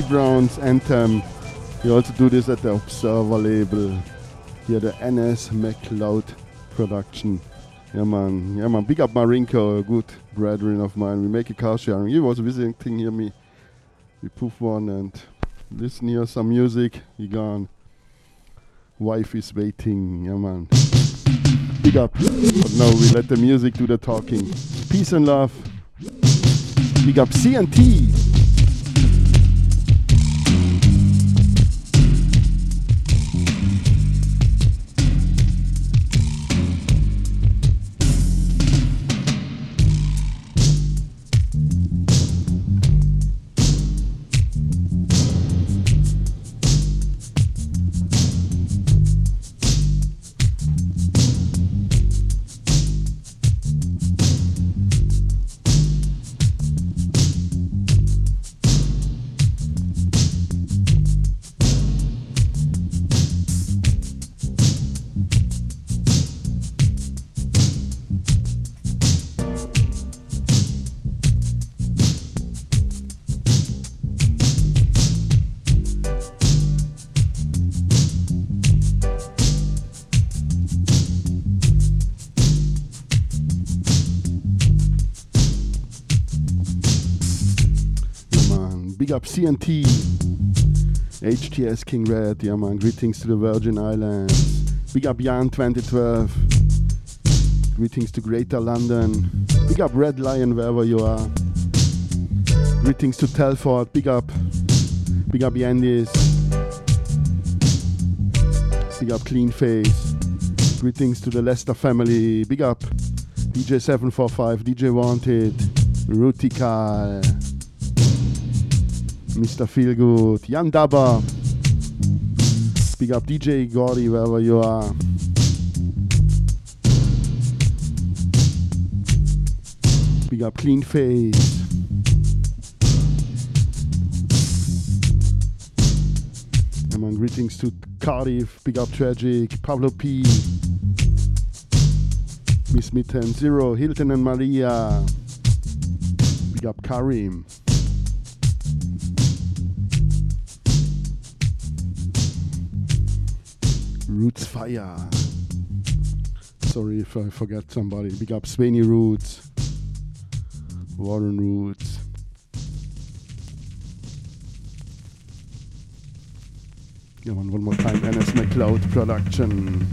Brown's Anthem. We also do this at the Observer label. Here the Enos McLeod production. Yeah man, yeah man. Big up Marinko, a good brethren of mine. We make a car sharing. He was visiting here me. We poof one and listen here some music. He gone. Wife is waiting. Yeah man. Big up. But now we let the music do the talking. Peace and love. Big up CNT. CNT, HTS King Red, yeah man, greetings to the Virgin Islands. Big up Jan 2012, greetings to Greater London. Big up Red Lion wherever you are. Greetings to Telford, big up, big up Yandis. Big up Clean Face. Greetings to the Leicester family. Big up DJ745, DJ Wanted, Rutikal. Mr. Feelgood, Jan Dabba. Big up DJ Gordy wherever you are. Big up Clean Face. And my greetings to Cardiff, Big Up Tragic, Pablo P. Miss Mitten, Zero, Hilton and Maria. Big up Karim. Roots Fire. Sorry if I forgot somebody. Big up Swaney Roots, Warren Roots. Yeah, one, one more time, Enos McLeod production.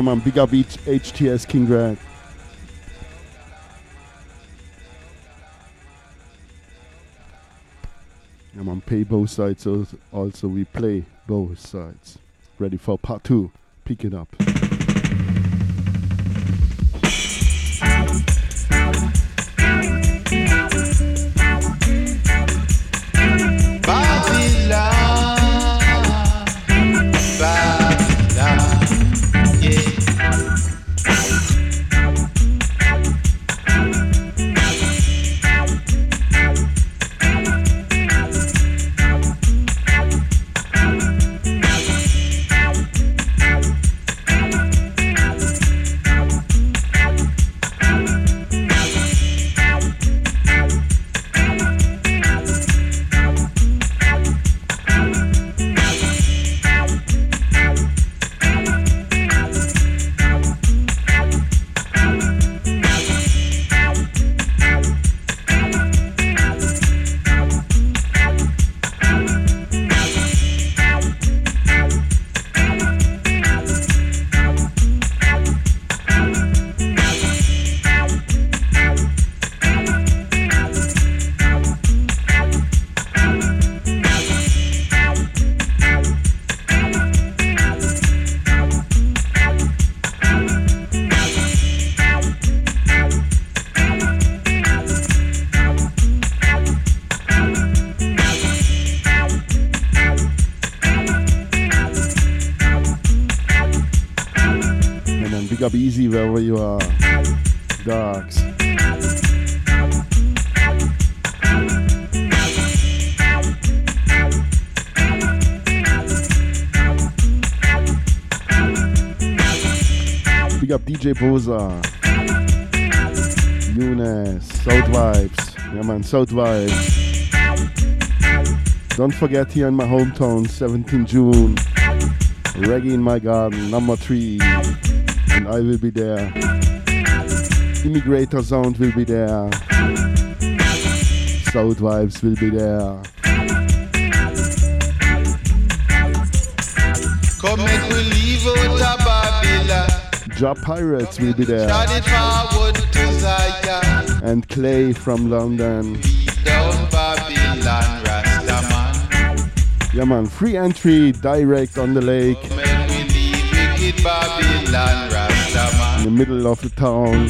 Ja man, Big Up H- HTS King Rat. Ja man, pay both sides so also we play both sides. Ready for part two. Pick it up. Babylon, Eunice. South Vibes. Yeah man, South Vibes. Don't forget here in my hometown, 17 June. Reggae in my garden, number three. And I will be there. Immigrator Sound will be there. South Vibes will be there. Ja Pirates will be there. And Clay from London. Yeah man, free entry direct on the lake. In the middle of the town.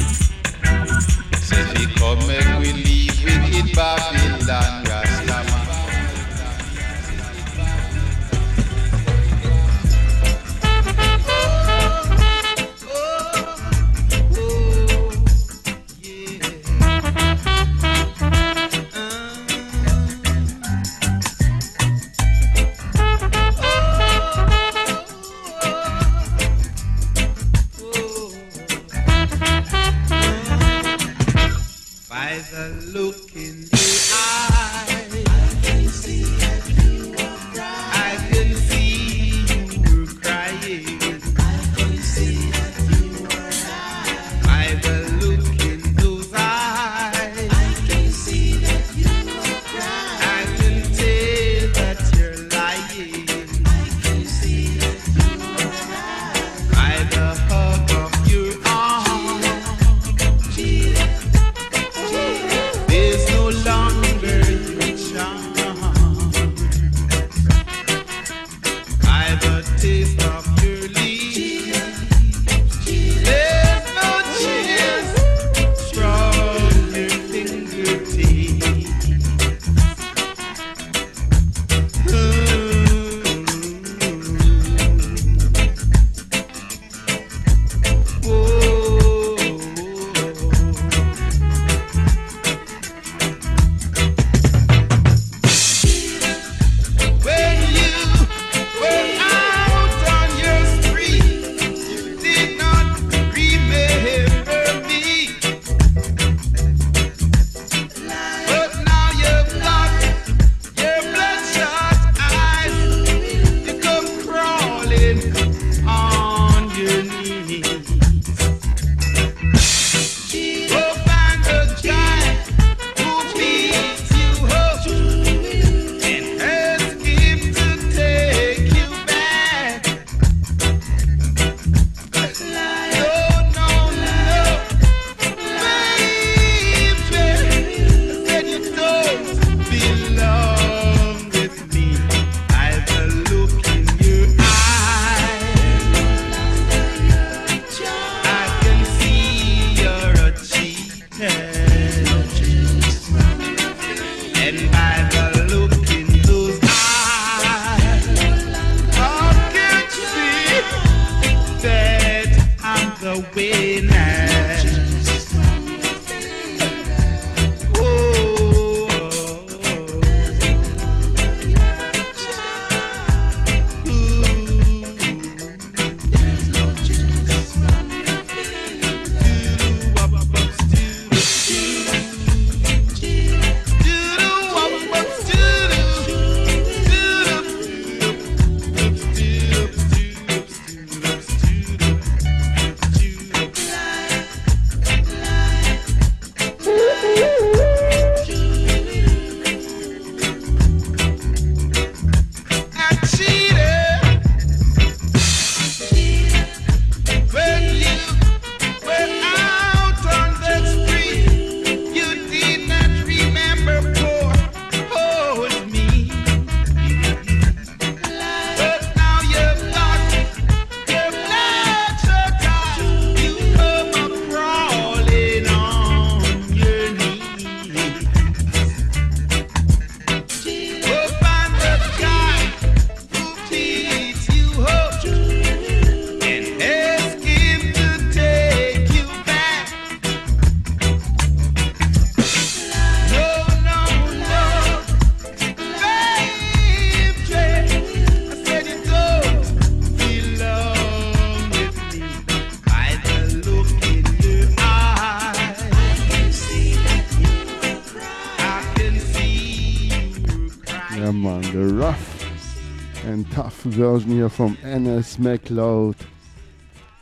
Version here from Enos McLeod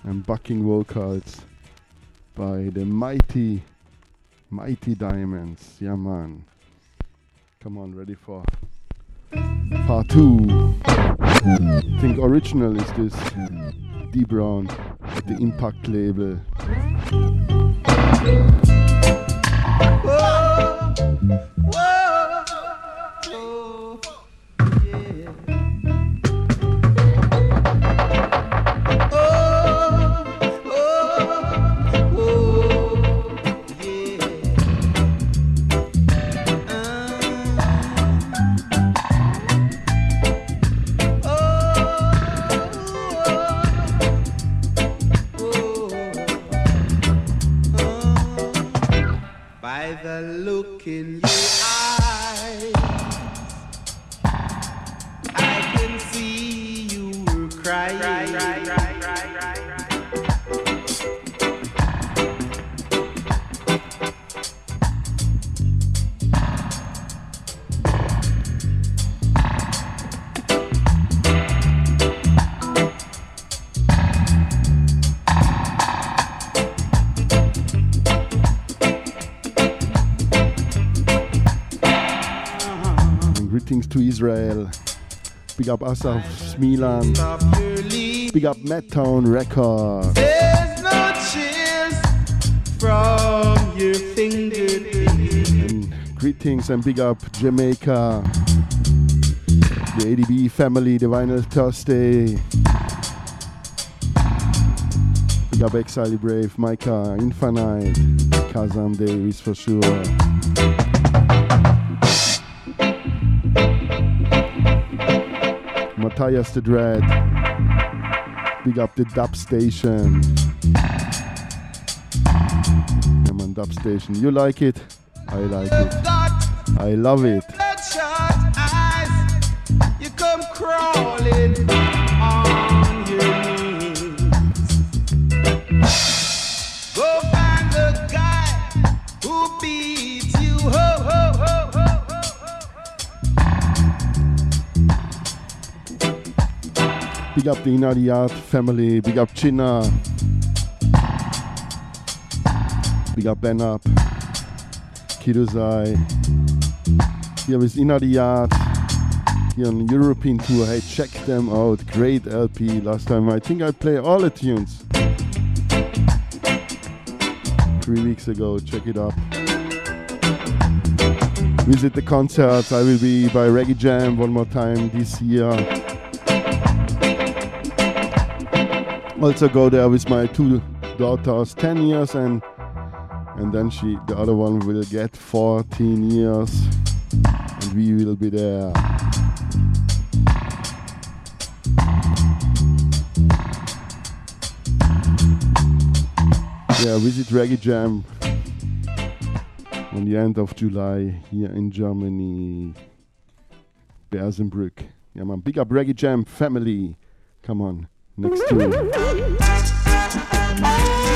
and backing vocals by the mighty, mighty Diamonds. Yeah, man. Come on, ready for part two. I think original is this D Brown the Impact label. Greetings to Israel. Big up Asaf Smilan. Big up Madtown Records. There's no chills from your fingertips. And greetings and big up Jamaica. The ADB family, the Vinyl Thursday. Big up Exile Brave, Micah, Infinite, Kazam Davis for sure. Matthias the Dread. Big up the Dub Station. Come on, Dub Station. You like it? I like it. I love it. Up the Inna de Yard family. Big up Chinna. Big up Ben Up. Kiddus I. Here with Inna de Yard. Here on European tour. Hey, check them out. Great LP. Last time I think I play all the tunes. Three weeks ago. Check it out. Visit the concerts. I will be by Reggae Jam one more time this year. Also go there with my two daughters 10 years and and then she the other one will get 14 years and we will be there. Yeah visit reggae jam on the end of july here in germany. Bersenbrück yeah man. Big up reggae jam family. Come on next time.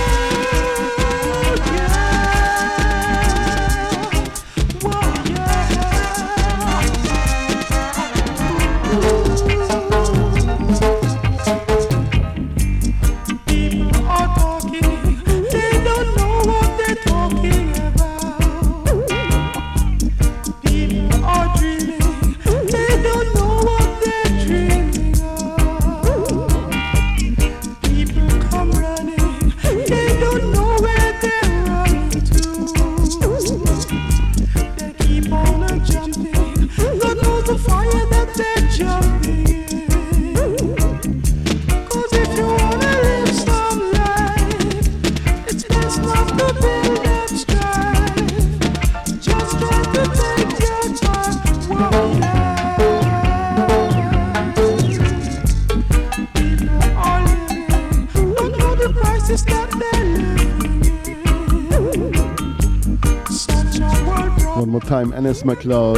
Dennis McLeod.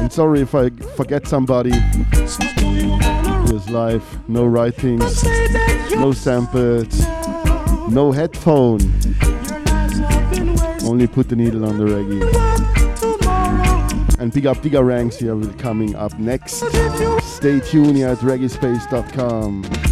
And sorry if I forget somebody. Here's live, no writings, no samples, no headphone. Only put the needle on the reggae. And big up Diga Ranks here will coming up next. Stay tuned here at reggaespace.com.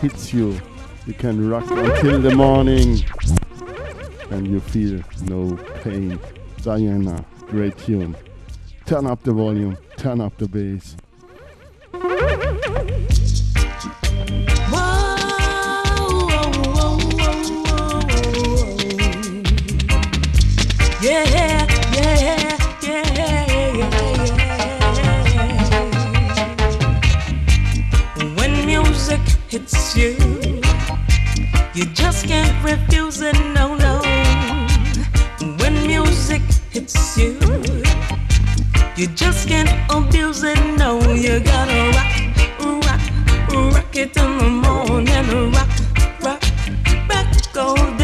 hits you, you can rock until the morning and you feel no pain. Diana, great tune. Turn up the volume, turn up the bass. hits you. You just can't refuse it, no, no. When music hits you, you just can't abuse it, no. You gotta rock, rock, rock it in the morning, rock, rock, rock, go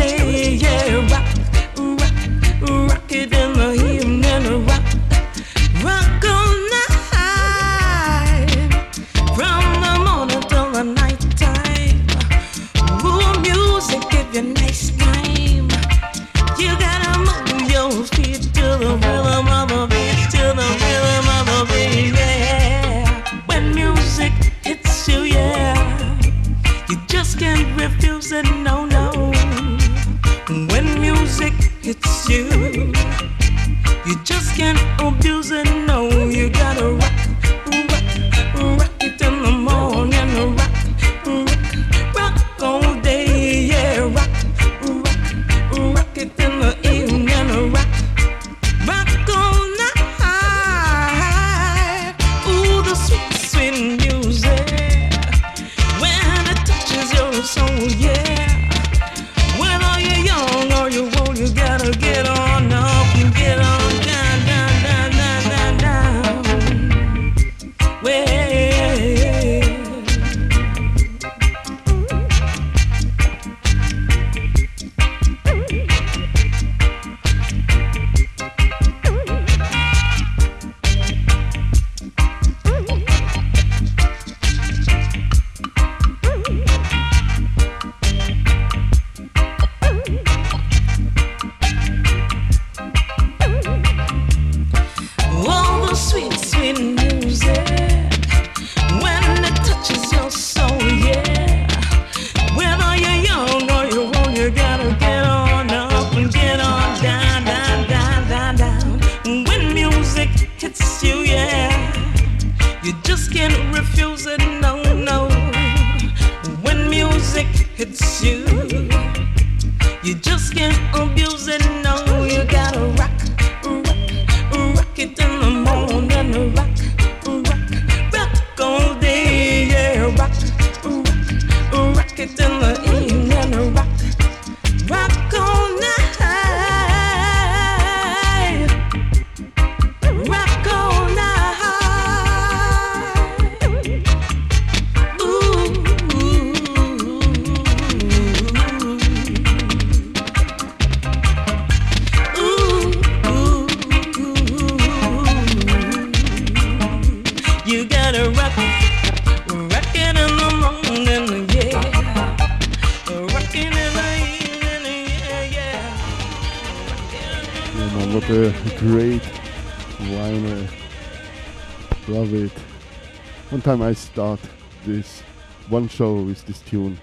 time I start this one show with this tune.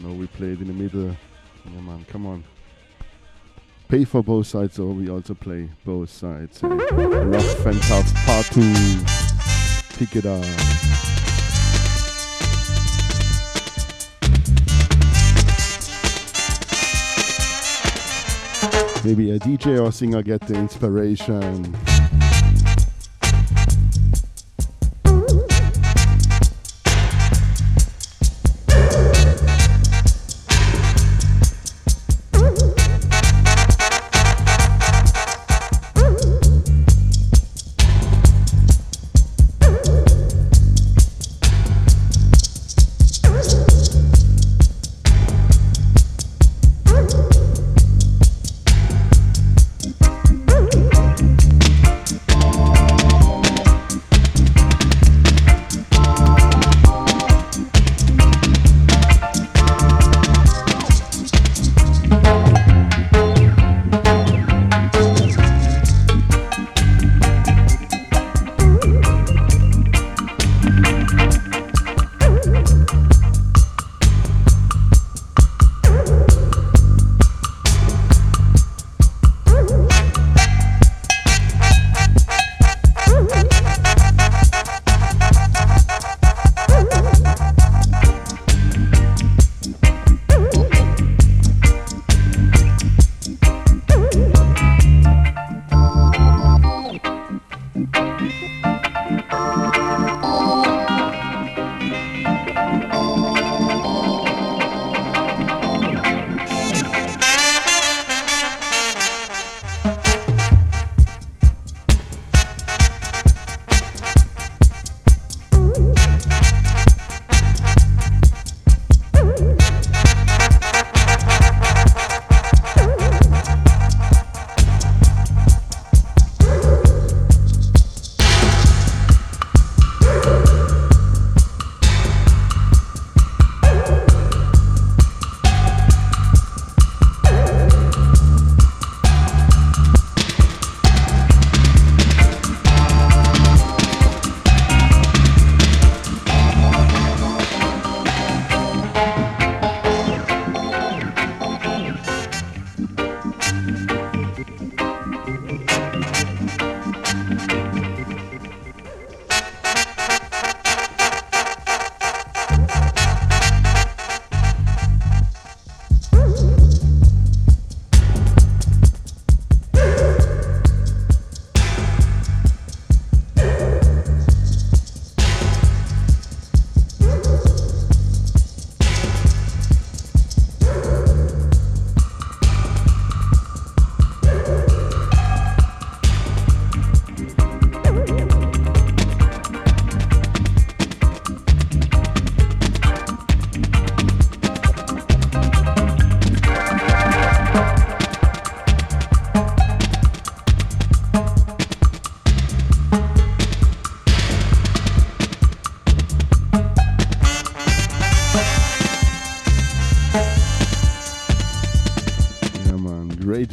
No, we play it in the middle. Yeah, man, come on. Pay for both sides, or we also play both sides. Rough and part two. Pick it up. maybe a DJ or singer get the inspiration.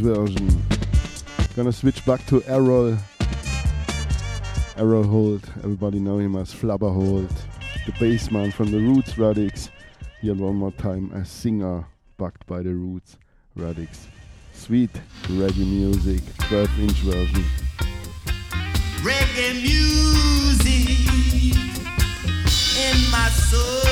version. Gonna switch back to Errol. Errol Holt, everybody know him as Flabba Holt, the bassman from the Roots Radics. Here one more time, a singer backed by the Roots Radics. Sweet reggae music, 12 inch version. Reggae music in my soul.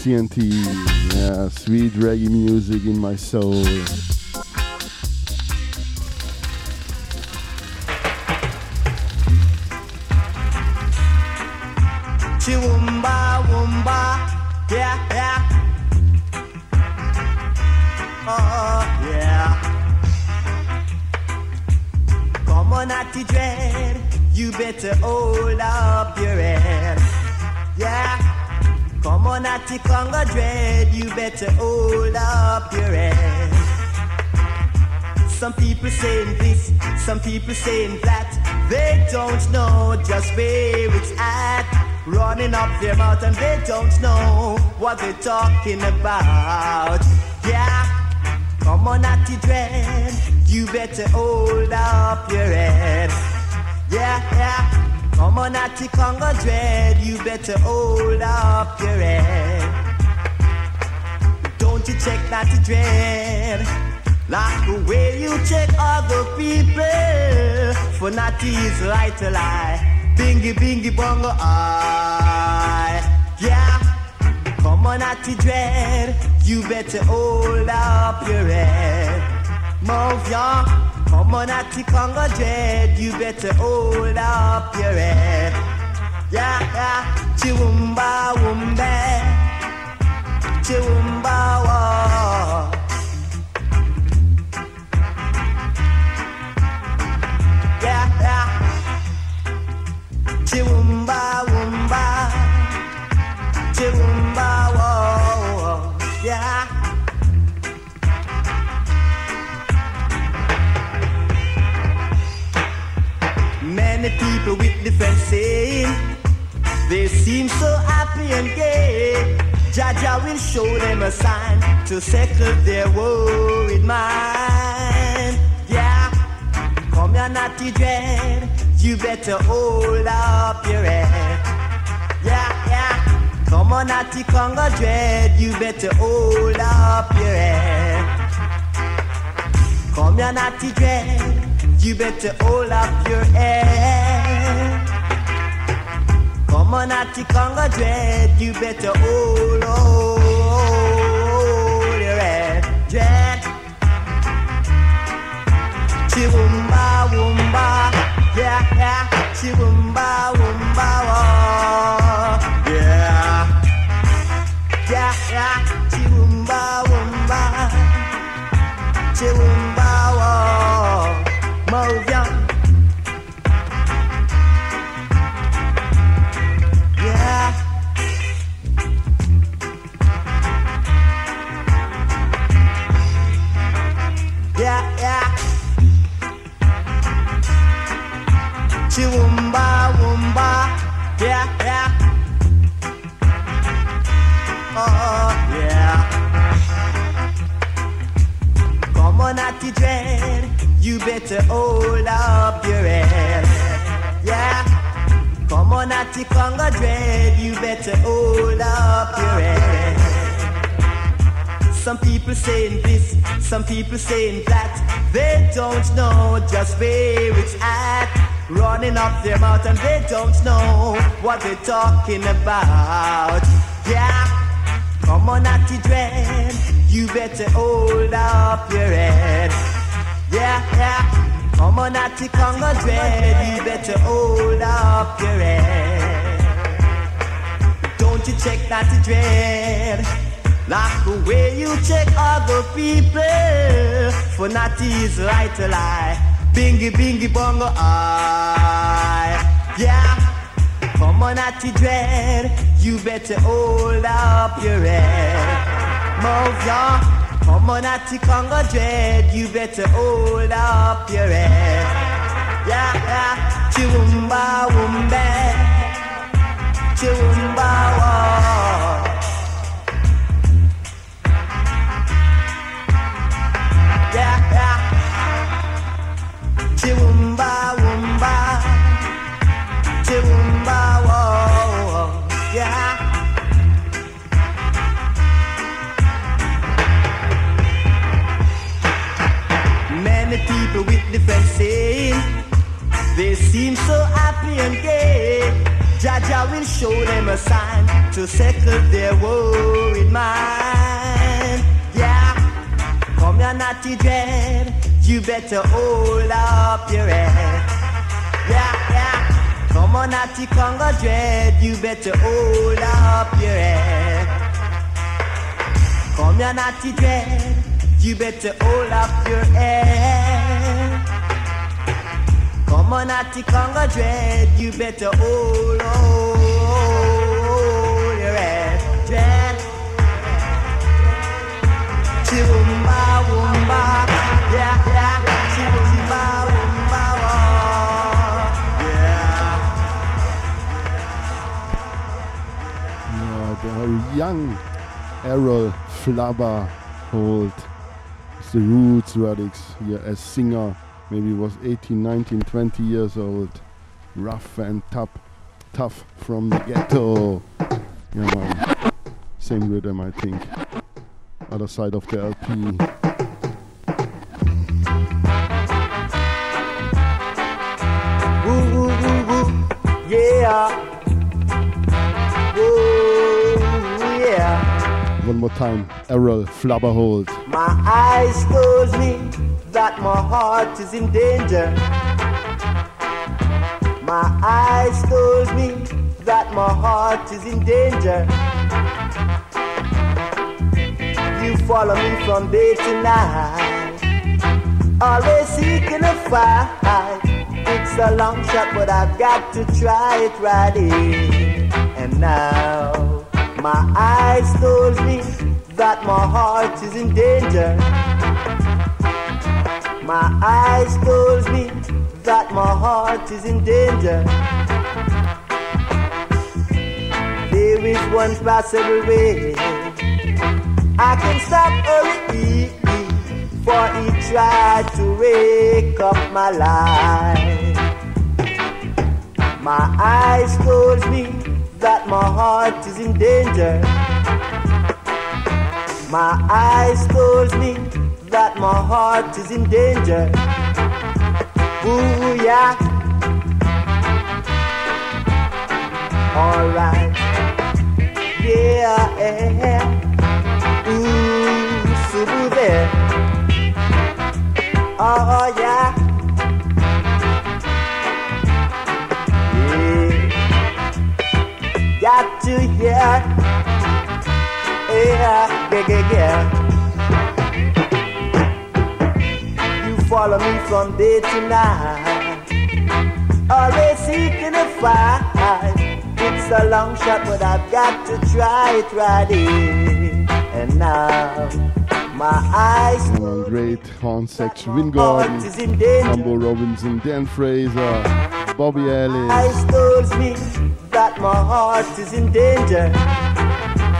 CNT. Yeah, sweet reggae music in my soul. Mouth and they don't know what they're talking about. Yeah, come on, Natty Dread, you better hold up your head. Yeah, yeah, come on, Natty Congo Dread, you better hold up your head. Don't you check Natty Dread? Like the way you check other people For Natty is right to lie Bingy bingy bongo I Natty Dread. You better hold up your head. Move ya Come on Natty Congo Dread. You better hold up your head. Yeah, yeah. Chiwumba wumbe. Chiwumba wa saying, they seem so happy and gay. Jaja will show them a sign to settle their worried mind. Yeah. Come here, Natty dread. You better hold up your head. Yeah, yeah. Come on, Natty Congo dread. You better hold up your head. Come here, Natty dread. You better hold up your head. Come on, Natty Congo dread. You better hold, hold your head. Dread. Chiwumba, wumba, yeah, yeah. Chiwumba, wumba, oh, yeah. Yeah, yeah. Chiwumba, wumba, you better hold up your head. Yeah. Come on, Natty Congo Dread, you better hold up your head. Some people saying this, some people saying that. They don't know just where it's at. Running up their mouth and they don't know what they're talking about. Yeah, come on, Natty Dread, you better hold up your head. Yeah, yeah, come on, Natty Congo Dread, you better. Hold up your head. Don't you check Natty Dread? Like the way you check other people. For Natty is right to lie. Bingy bingy bongo I Yeah. Come on Natty Dread. You better hold up your head. Move ya Come on Natty Congo Dread You better hold up your head. Yeah, yeah. Chiwumba wumbe. Chiwumba wah yeah, yeah. Chiwumba, people with different saying, they seem so happy and gay. Jaja will show them a sign to settle their worried mind. Yeah, come here, Natty dread. You better hold up your head. Yeah, yeah. Come on, Natty Congo dread. You better hold up your head. Come here, Natty dread. You better hold up your head. On, Congo dread. You better hold, hold your head. Dread. Yeah, yeah. Wah. Oh, yeah. Young Errol Flabba Holt the Roots Radics here as singer. Maybe was 18, 19, 20 years old. Rough and tough, tough from the ghetto. Yeah, man. Same rhythm, I think. Other side of the LP. Yeah. One more time. Errol Flabba Holt. My eyes told me that my heart is in danger. My eyes told me that my heart is in danger. You follow me from day to night, always seeking a fight. It's a long shot, but I've got to try it right in. And now my eyes told me that my heart is in danger. My eyes told me that my heart is in danger. There is one possible way. I can stop hurry, for he tried to wake up my life. My eyes told me that my heart is in danger. My eyes told me that my heart is in danger. Ooh, yeah. Alright. Yeah, yeah. Ooh, so there. Oh, oh yeah. Got to hear. Yeah, yeah, yeah, yeah. You follow me from day to night. Always seeking a fight. It's a long shot, but I've got to try it right in. And now my eyes Yeah, great horn section. Vin Gordon, is in danger. Nambo Robinson, Dean Fraser, Bobby Ellis. Eyes told me that my heart is in danger.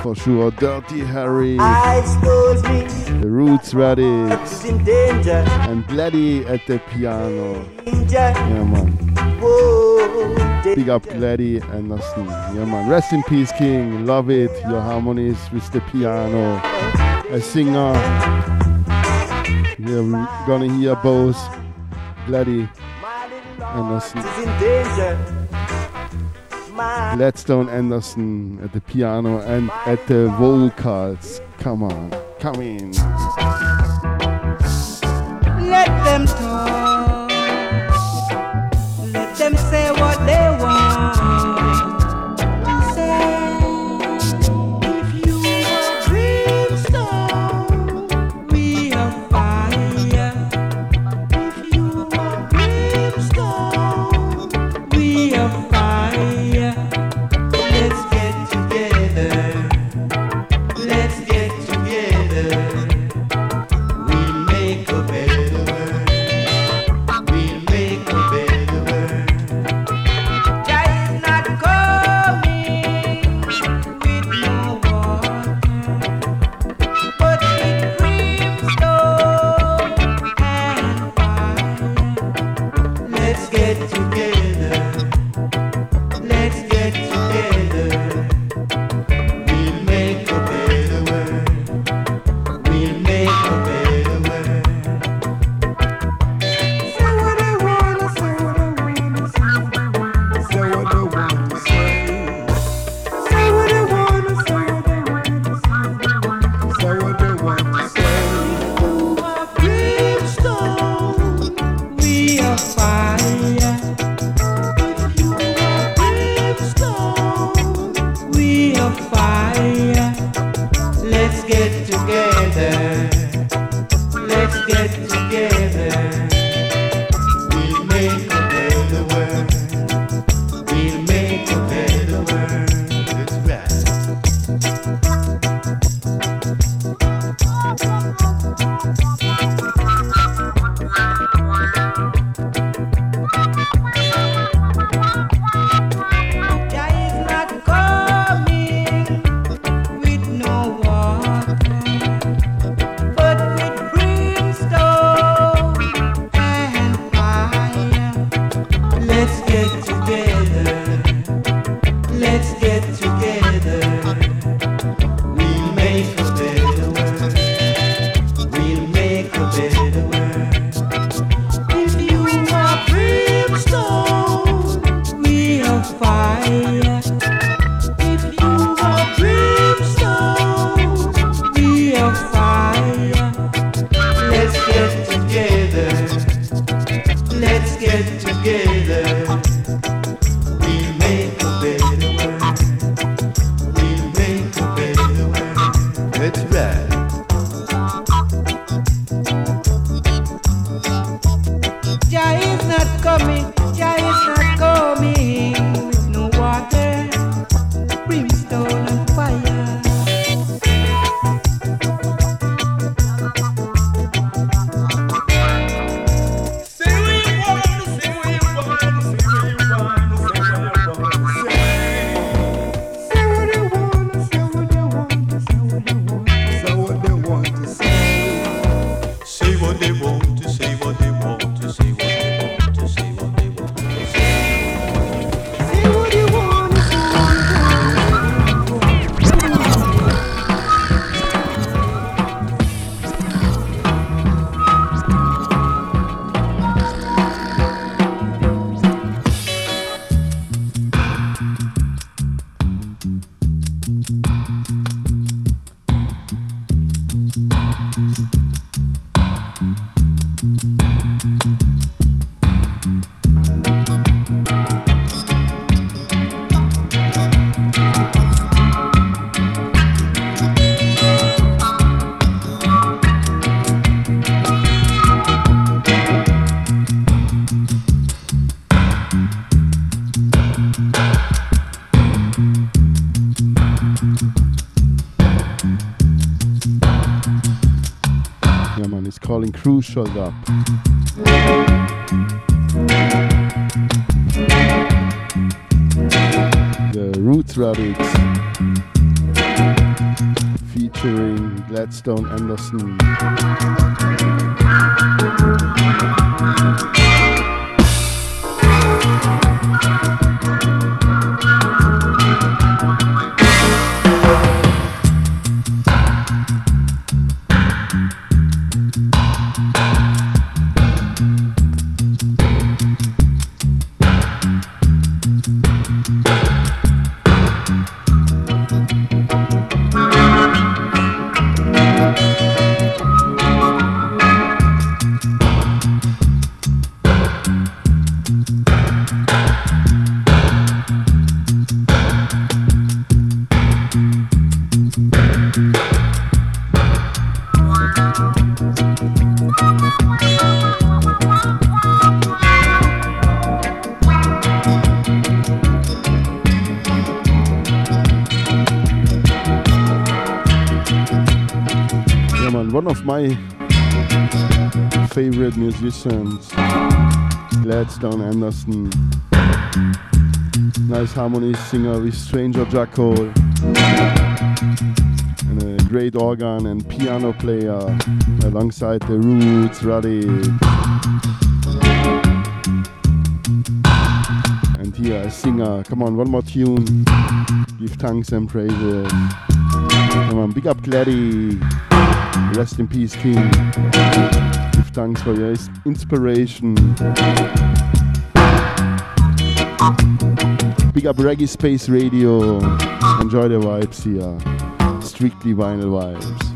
For sure, Dirty Harry, me The Roots Radics, it's in danger. and Gladdy at the piano. Danger. Yeah, man. Whoa, Big up Gladdy Anderson. Yeah, man. Rest in peace, King. Love it. Your harmonies with the piano. A singer. We're gonna hear both Gladdy Anderson, is in danger. My Gladstone Anderson at the piano and at the vocals. Come on. Come in. Crucial up. The Roots Radics featuring Gladstone Anderson. musicians. Gladstone Anderson. Nice harmony singer with Stranger Jack And a great organ and piano player alongside the Roots, Ruddy. And here a singer. Come on, one more tune. Give thanks and praises. Come on, big up Gladdy. Rest in peace, King thanks for your inspiration. Big up Reggae Space Radio. Enjoy the vibes here. Strictly vinyl vibes.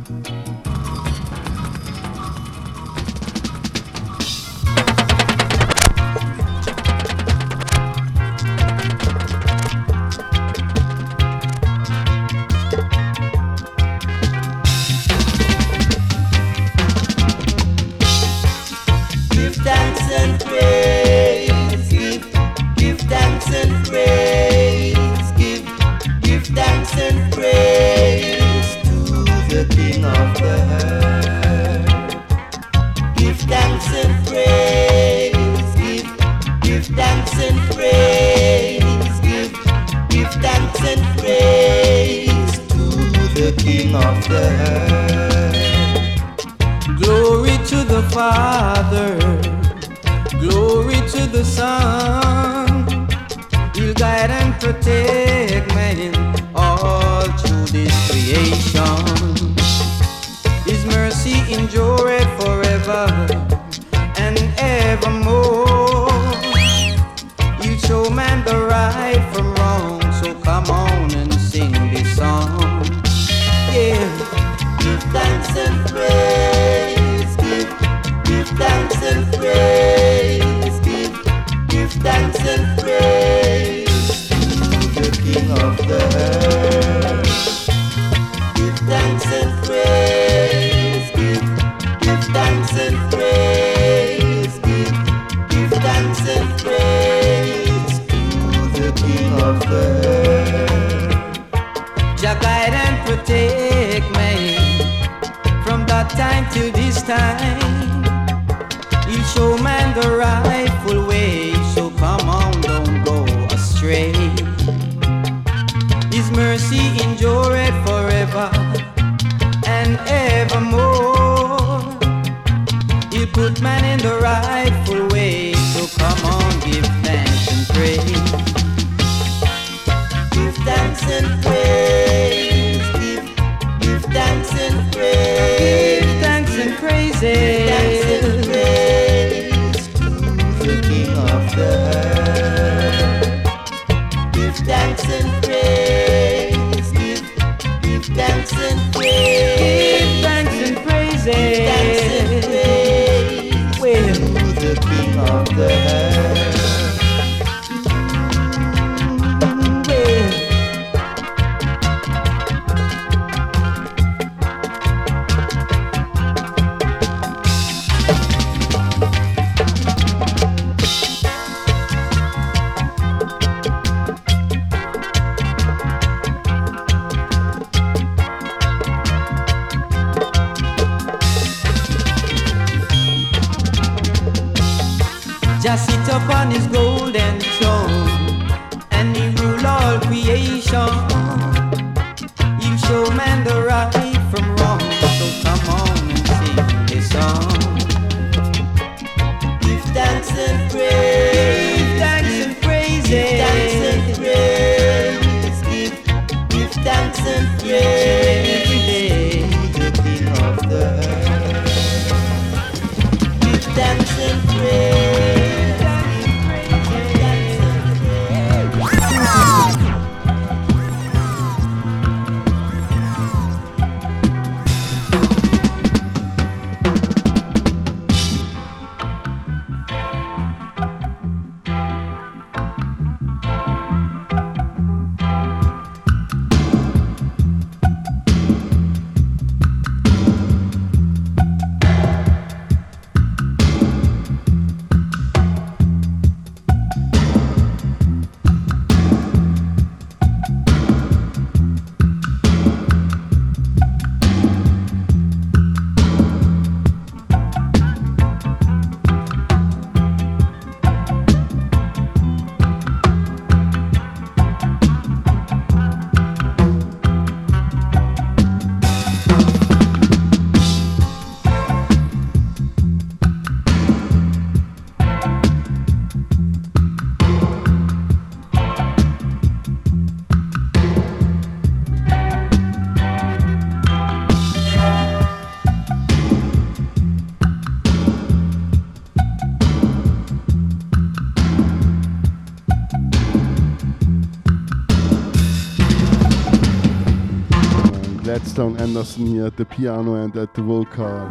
Gladstone Anderson here at the piano and at the vocal.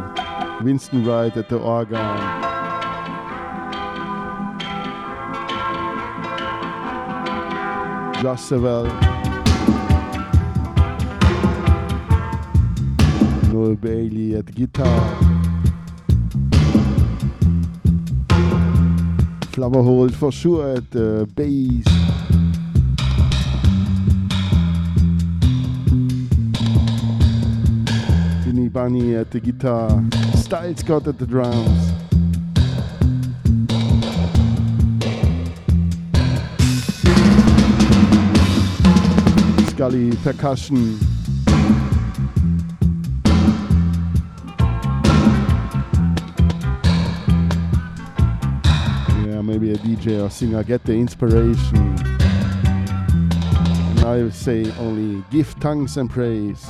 Winston Wright at the organ. Josh Savell. Noel Bailey at guitar. Flabba Holt for sure at the bass. Bunny at the guitar. Style Scott at the drums. Scully percussion. Yeah, maybe a DJ or singer get the inspiration. And I say only give thanks and praise.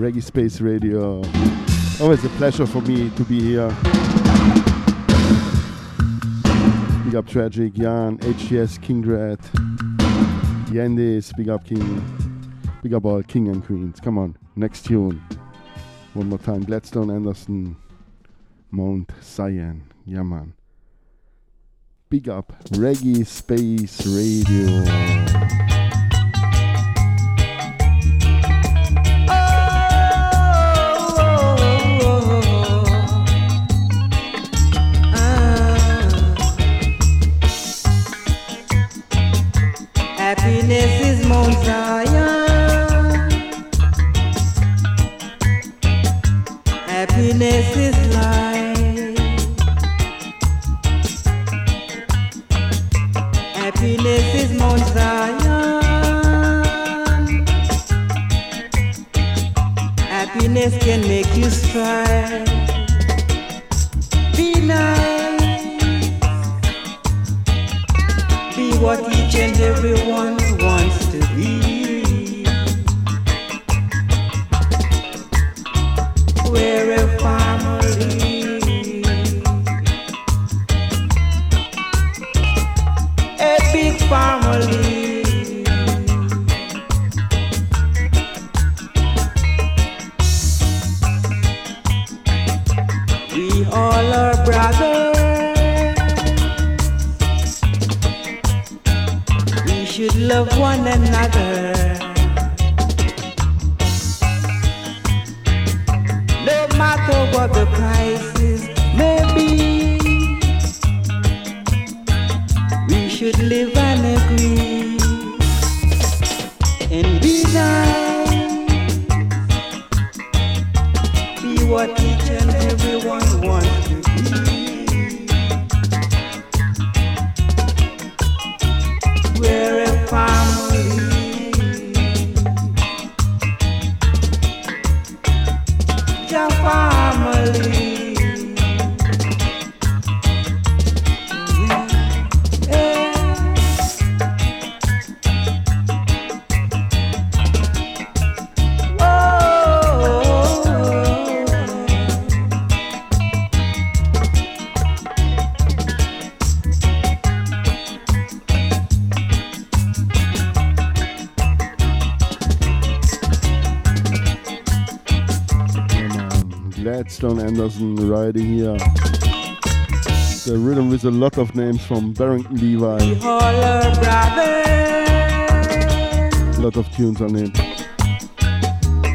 Reggae Space Radio. Always a pleasure for me to be here. Big up Tragic, Jan, HGS, King Dread, Yandis, big up King, big up all King and Queens. Come on, next tune. One more time, Gladstone Anderson, Mount Zion. Yeah, man. Big up Reggae Space Radio. Lot of names from Barrington Levy. All our brothers. A lot of tunes on it.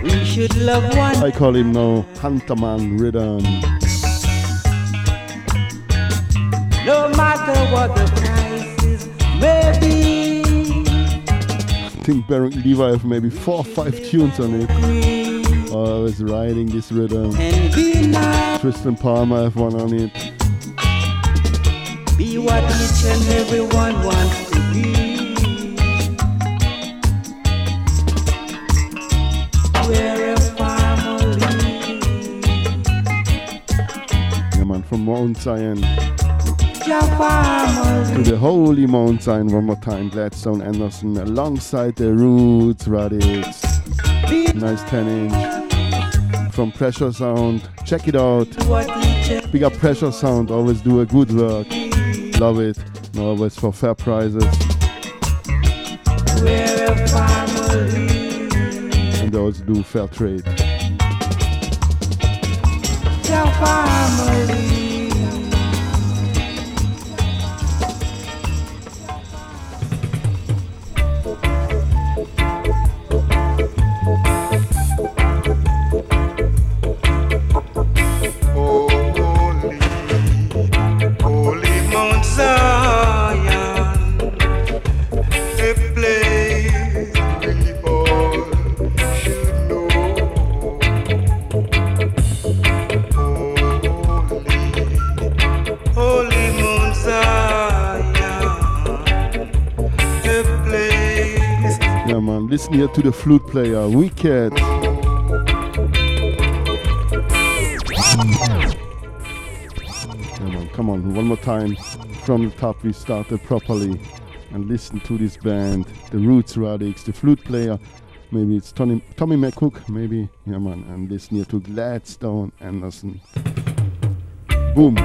We should love one. I call him now Hunterman Rhythm. No matter what the crisis may be. I think Barrington Levy have maybe four or five tunes on it. Oh, I was riding this rhythm. And be nice. Tristan Palmer have one on it. What each and everyone wants to be. We're a family. Yeah, man, from Mount Zion to the holy Mount Zion one more time. Gladstone Anderson alongside the Roots Radics. Nice 10 inch from Pressure Sound. Check it out. Big up Pressure Sound, always do a good work. Love it. Always for fair prices. And they also do fair trade. To the flute player. Wicked. Yeah, man. Come on. One more time. From the top, we started properly. And listen to this band. The Roots Radics, the flute player. Maybe it's Tommy, Tommy McCook. Maybe. Yeah, man. And listen here to Gladstone Anderson. Boom.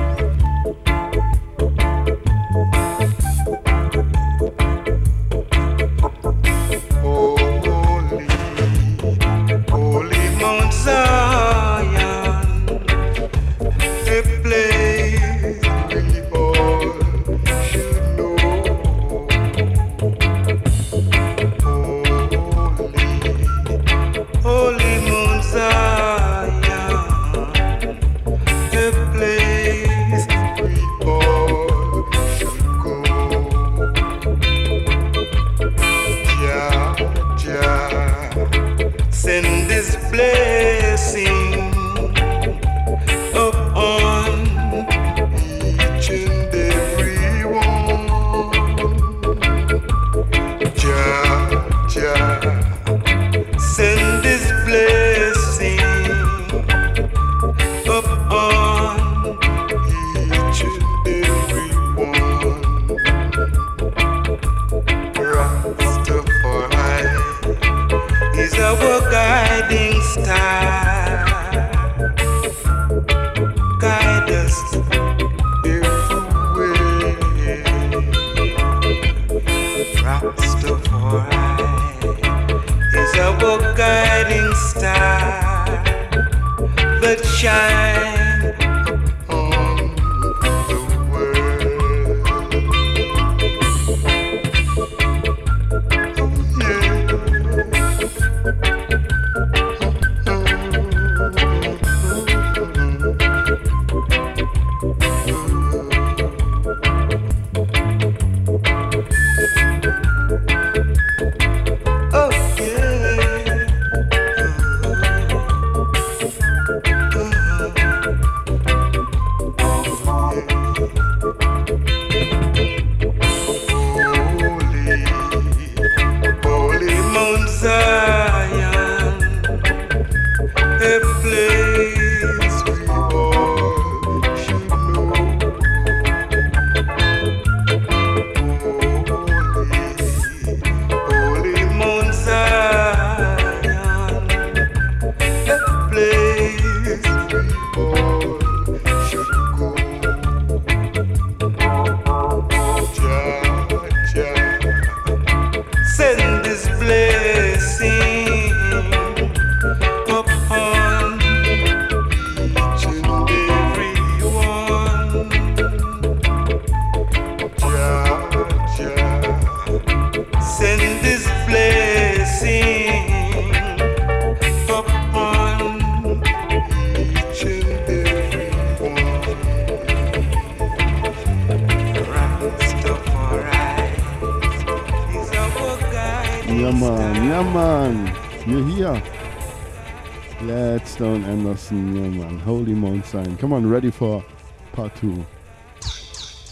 Come on, ready for part two.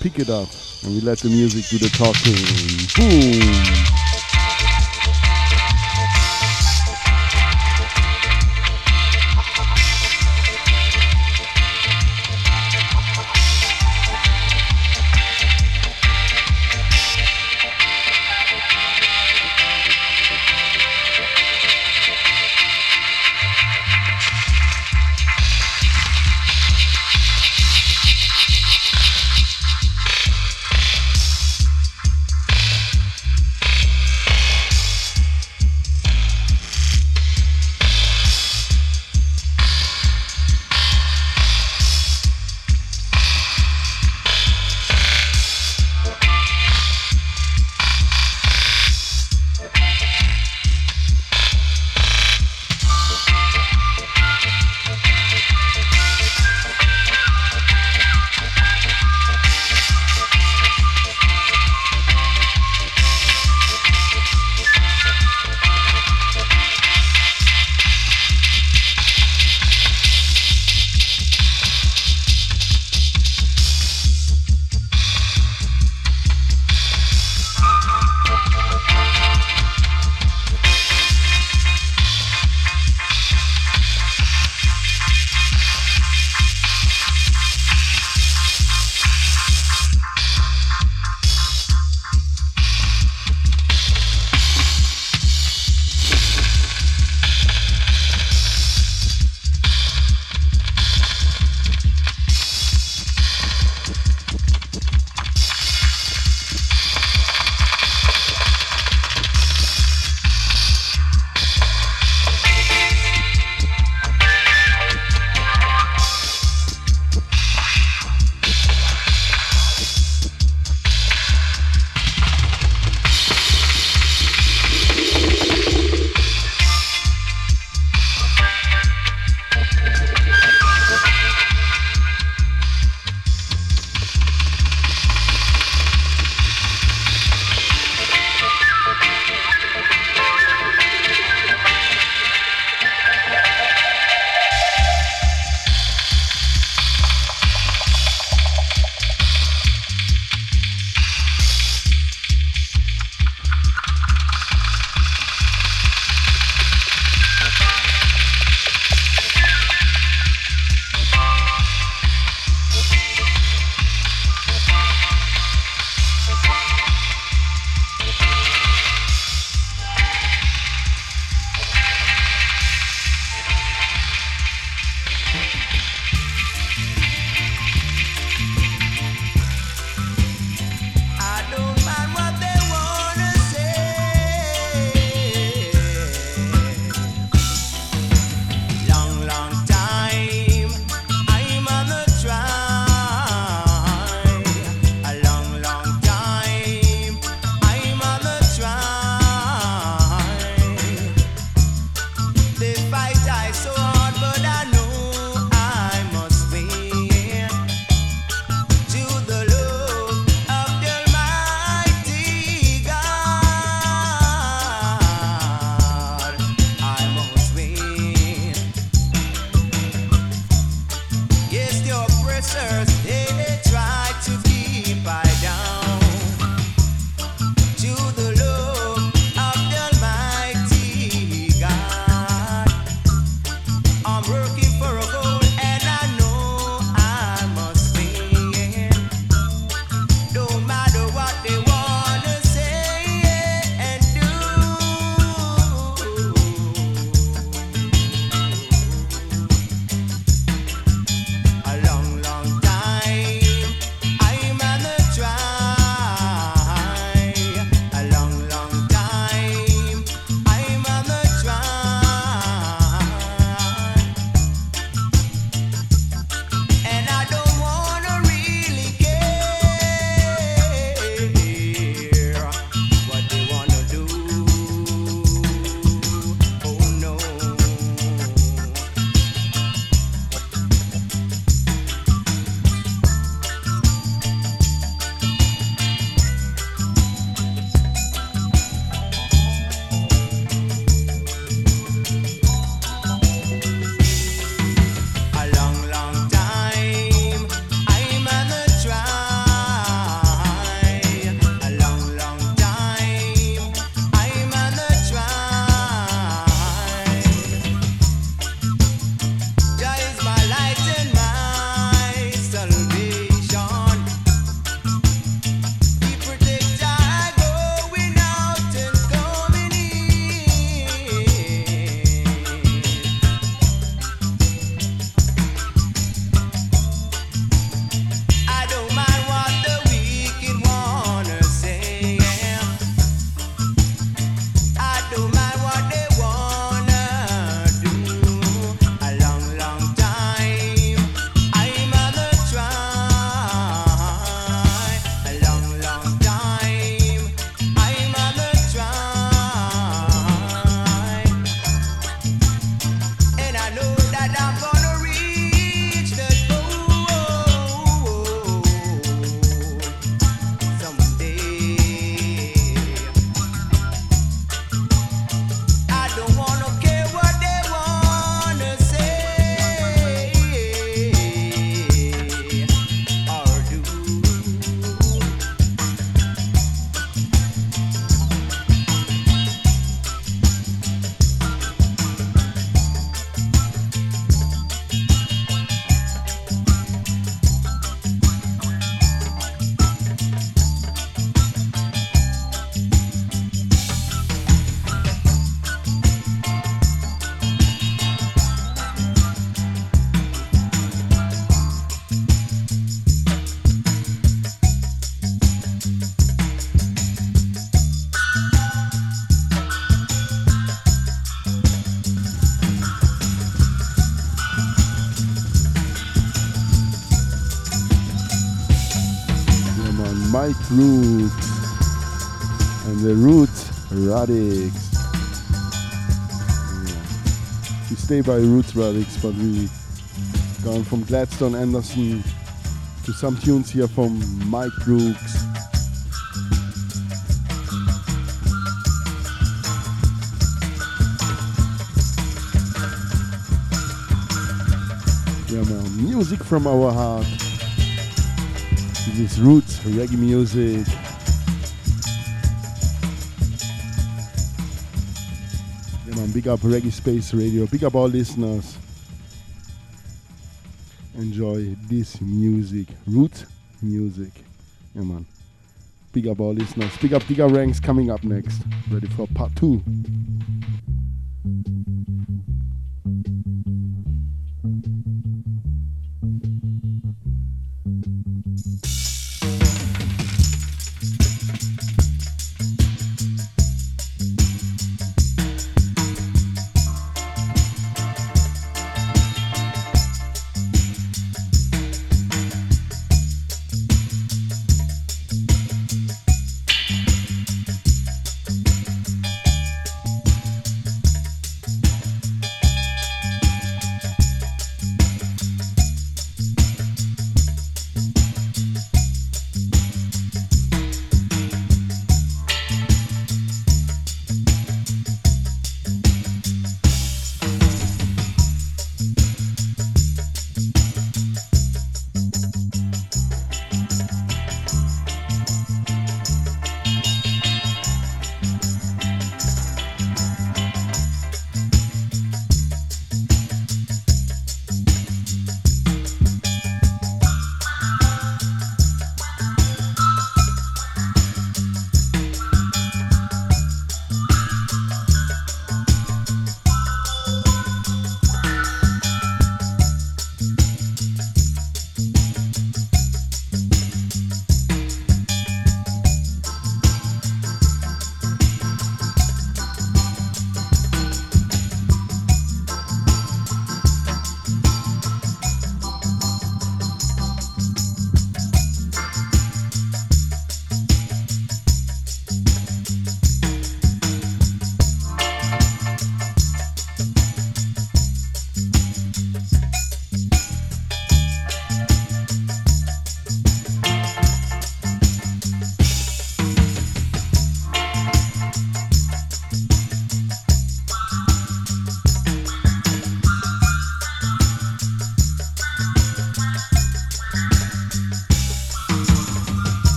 Pick it up and we let the music do the talking. Boom. Mike Brooks and the Roots Radics. Yeah. We stay by Roots Radics, but we gone from Gladstone Anderson to some tunes here from Mike Brooks. Yeah, man, music from our heart. This is roots reggae music. Yeah, man, big up Reggae Space Radio. Big up all listeners. Enjoy this music, root music. Yeah, man. Big up all listeners. Big up Digger Ranks coming up next. Ready for part two.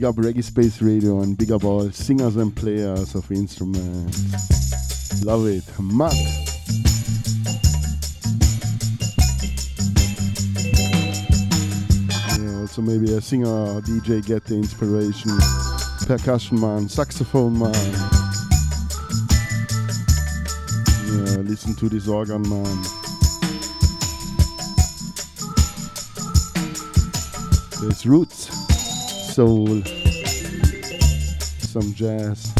Big up Reggae Space Radio and big up all singers and players of instruments. Love it. Matt. Yeah, also maybe a singer or DJ get the inspiration. Percussion man, saxophone man. Yeah, listen to this organ man. There's roots soul, some jazz.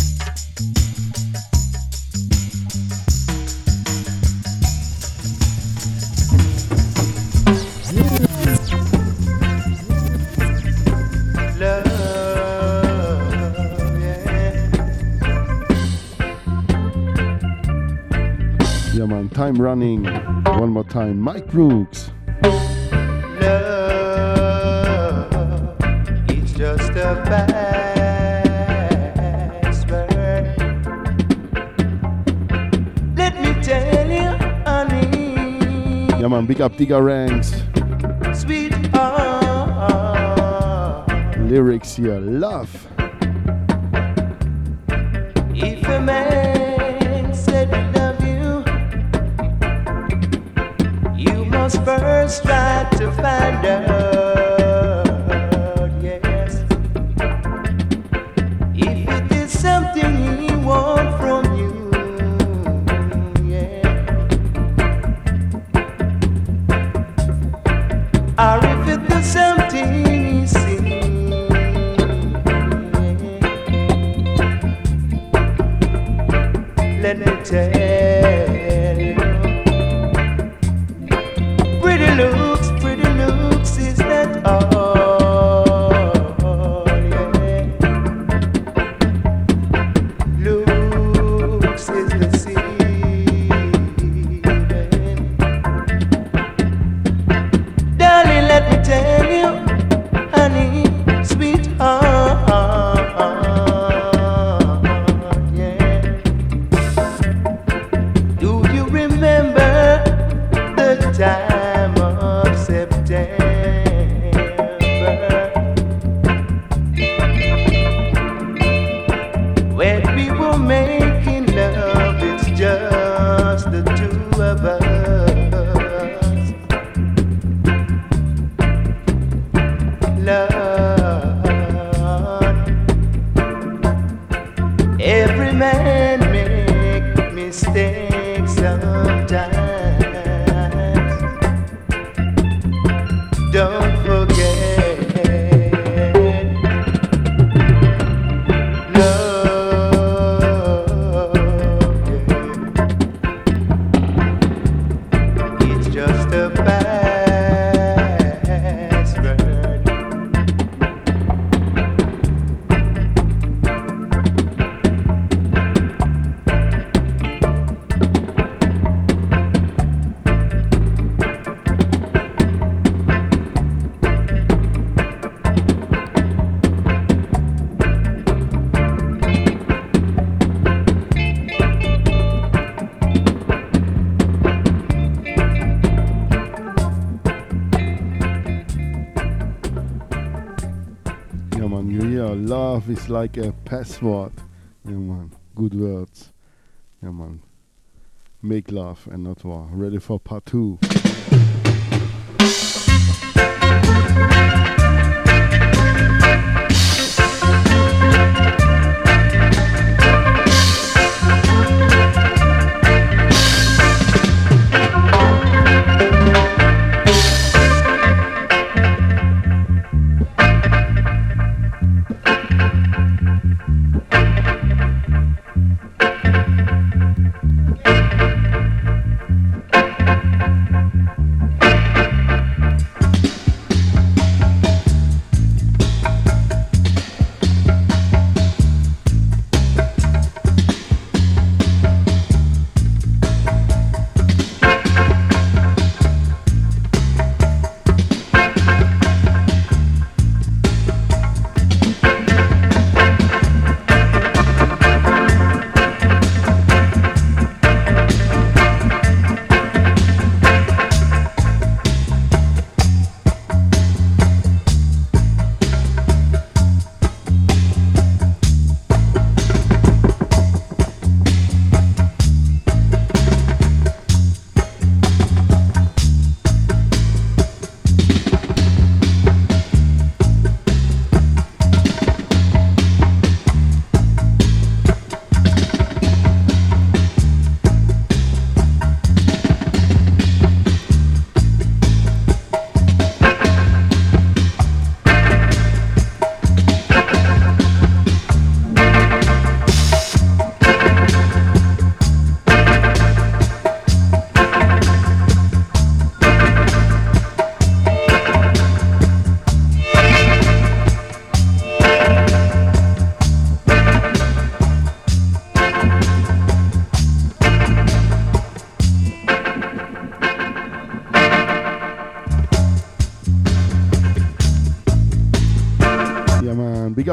Yeah, man, time running. One more time. Mike Brooks. Big up Digger Ranks. sweetheart, ah, ah, ah. Lyrics here. Love. Is like a password. Yeah, man, good words. Yeah, man. Make love and not war. Ready for part two.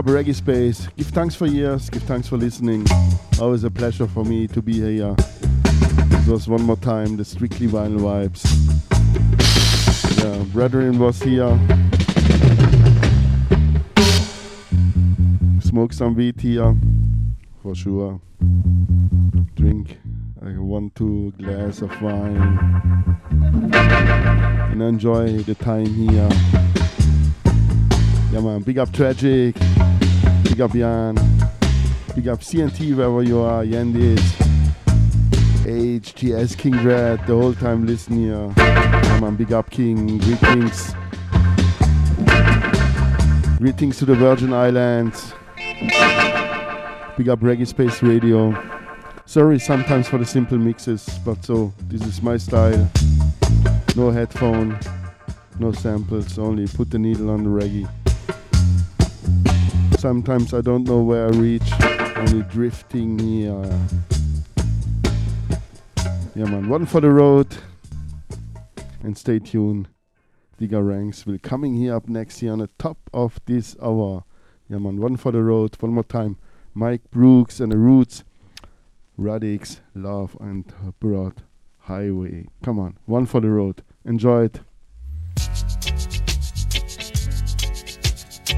Reggae Space. Give thanks for years. Give thanks for listening. Always a pleasure for me to be here. This was one more time the Strictly Vinyl Vibes. Yeah, Brethren was here. Smoke some weed here, for sure. Drink like one, two glass of wine. And enjoy the time here. Yeah, man. Big up Tragic. Big up Jan. Big up CNT wherever you are, Yandis. HTS King Red, the whole time listen here. Come on, big up King, greetings. Greetings to the Virgin Islands. Big up Reggae Space Radio. Sorry sometimes for the simple mixes, but so this is my style. No headphone, no samples, only put the needle on the reggae. Sometimes I don't know where I reach. Only drifting here. Yeah, man. One for the road. And stay tuned. Digger Ranks will coming here up next here on the top of this hour. Yeah, man. One for the road. One more time. Mike Brooks and the Roots. Radics, Love and Broad Highway. Come on. One for the road. Enjoy it.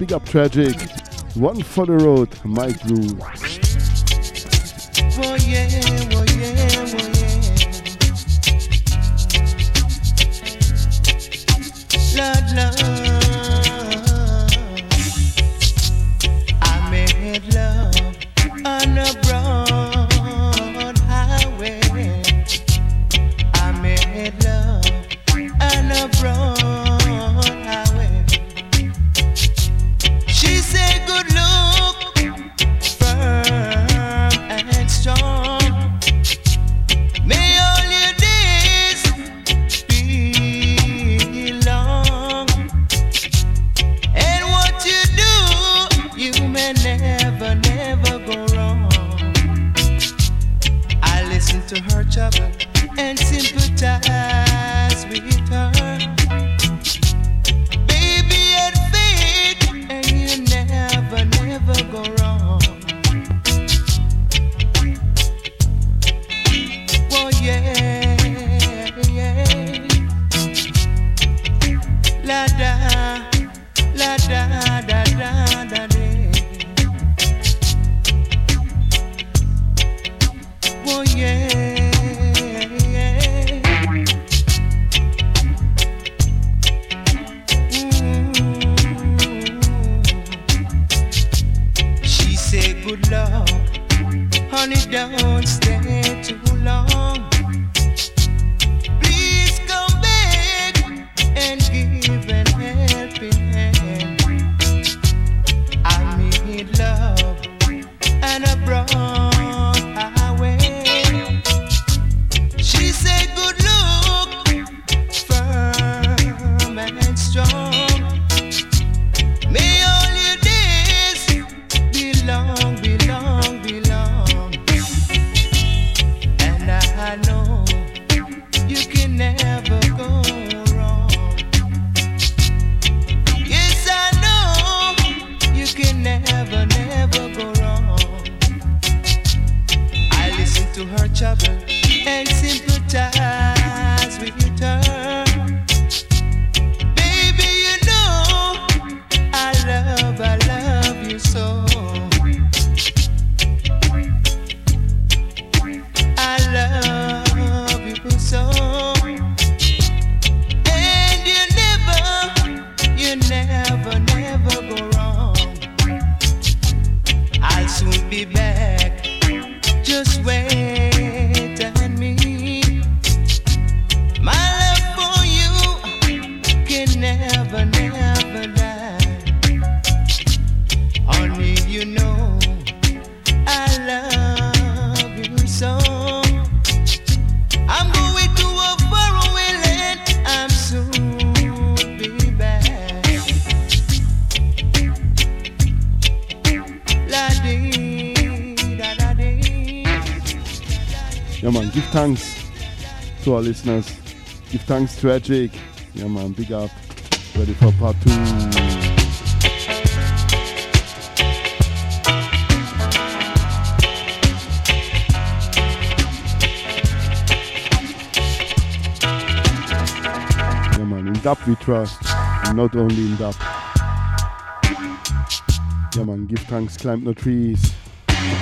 Big Up Tragic, One for the Road, My Blue. Oh, yeah. Tragic. Yeah, man, big up. Ready for part two. dub we trust, and not only in dub. Yeah man, give thanks, climb no trees. Yeah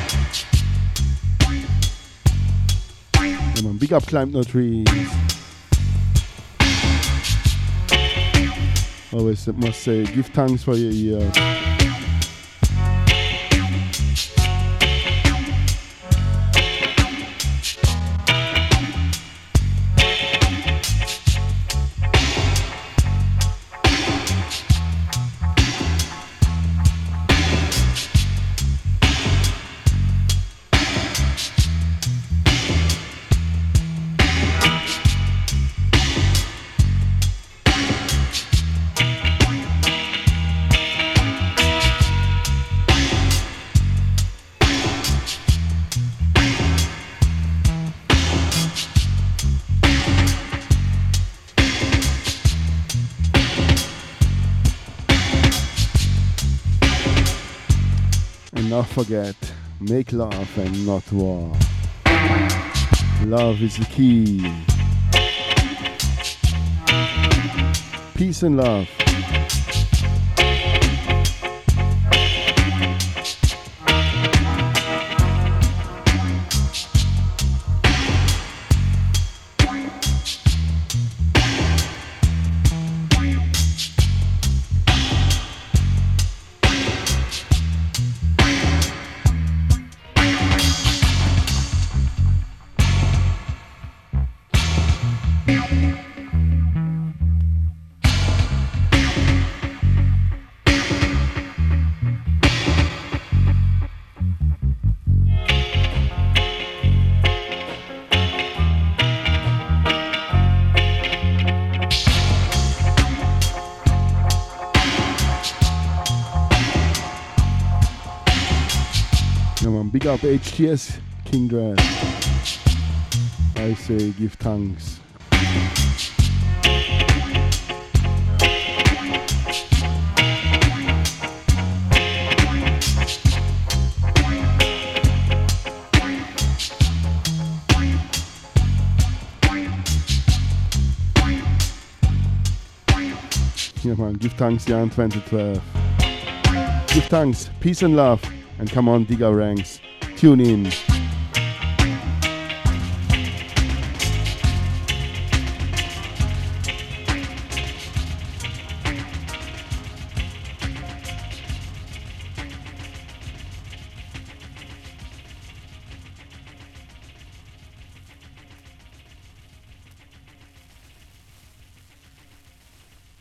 man, big up, climb no trees. Always must say, give thanks for your ears. Forget, make love and not war. Love is the key. Peace and love. HTS King Drive. I say give thanks. Yeah, man, give thanks, Jan 2012. Give thanks, peace and love, and come on, dig our ranks. Tune in.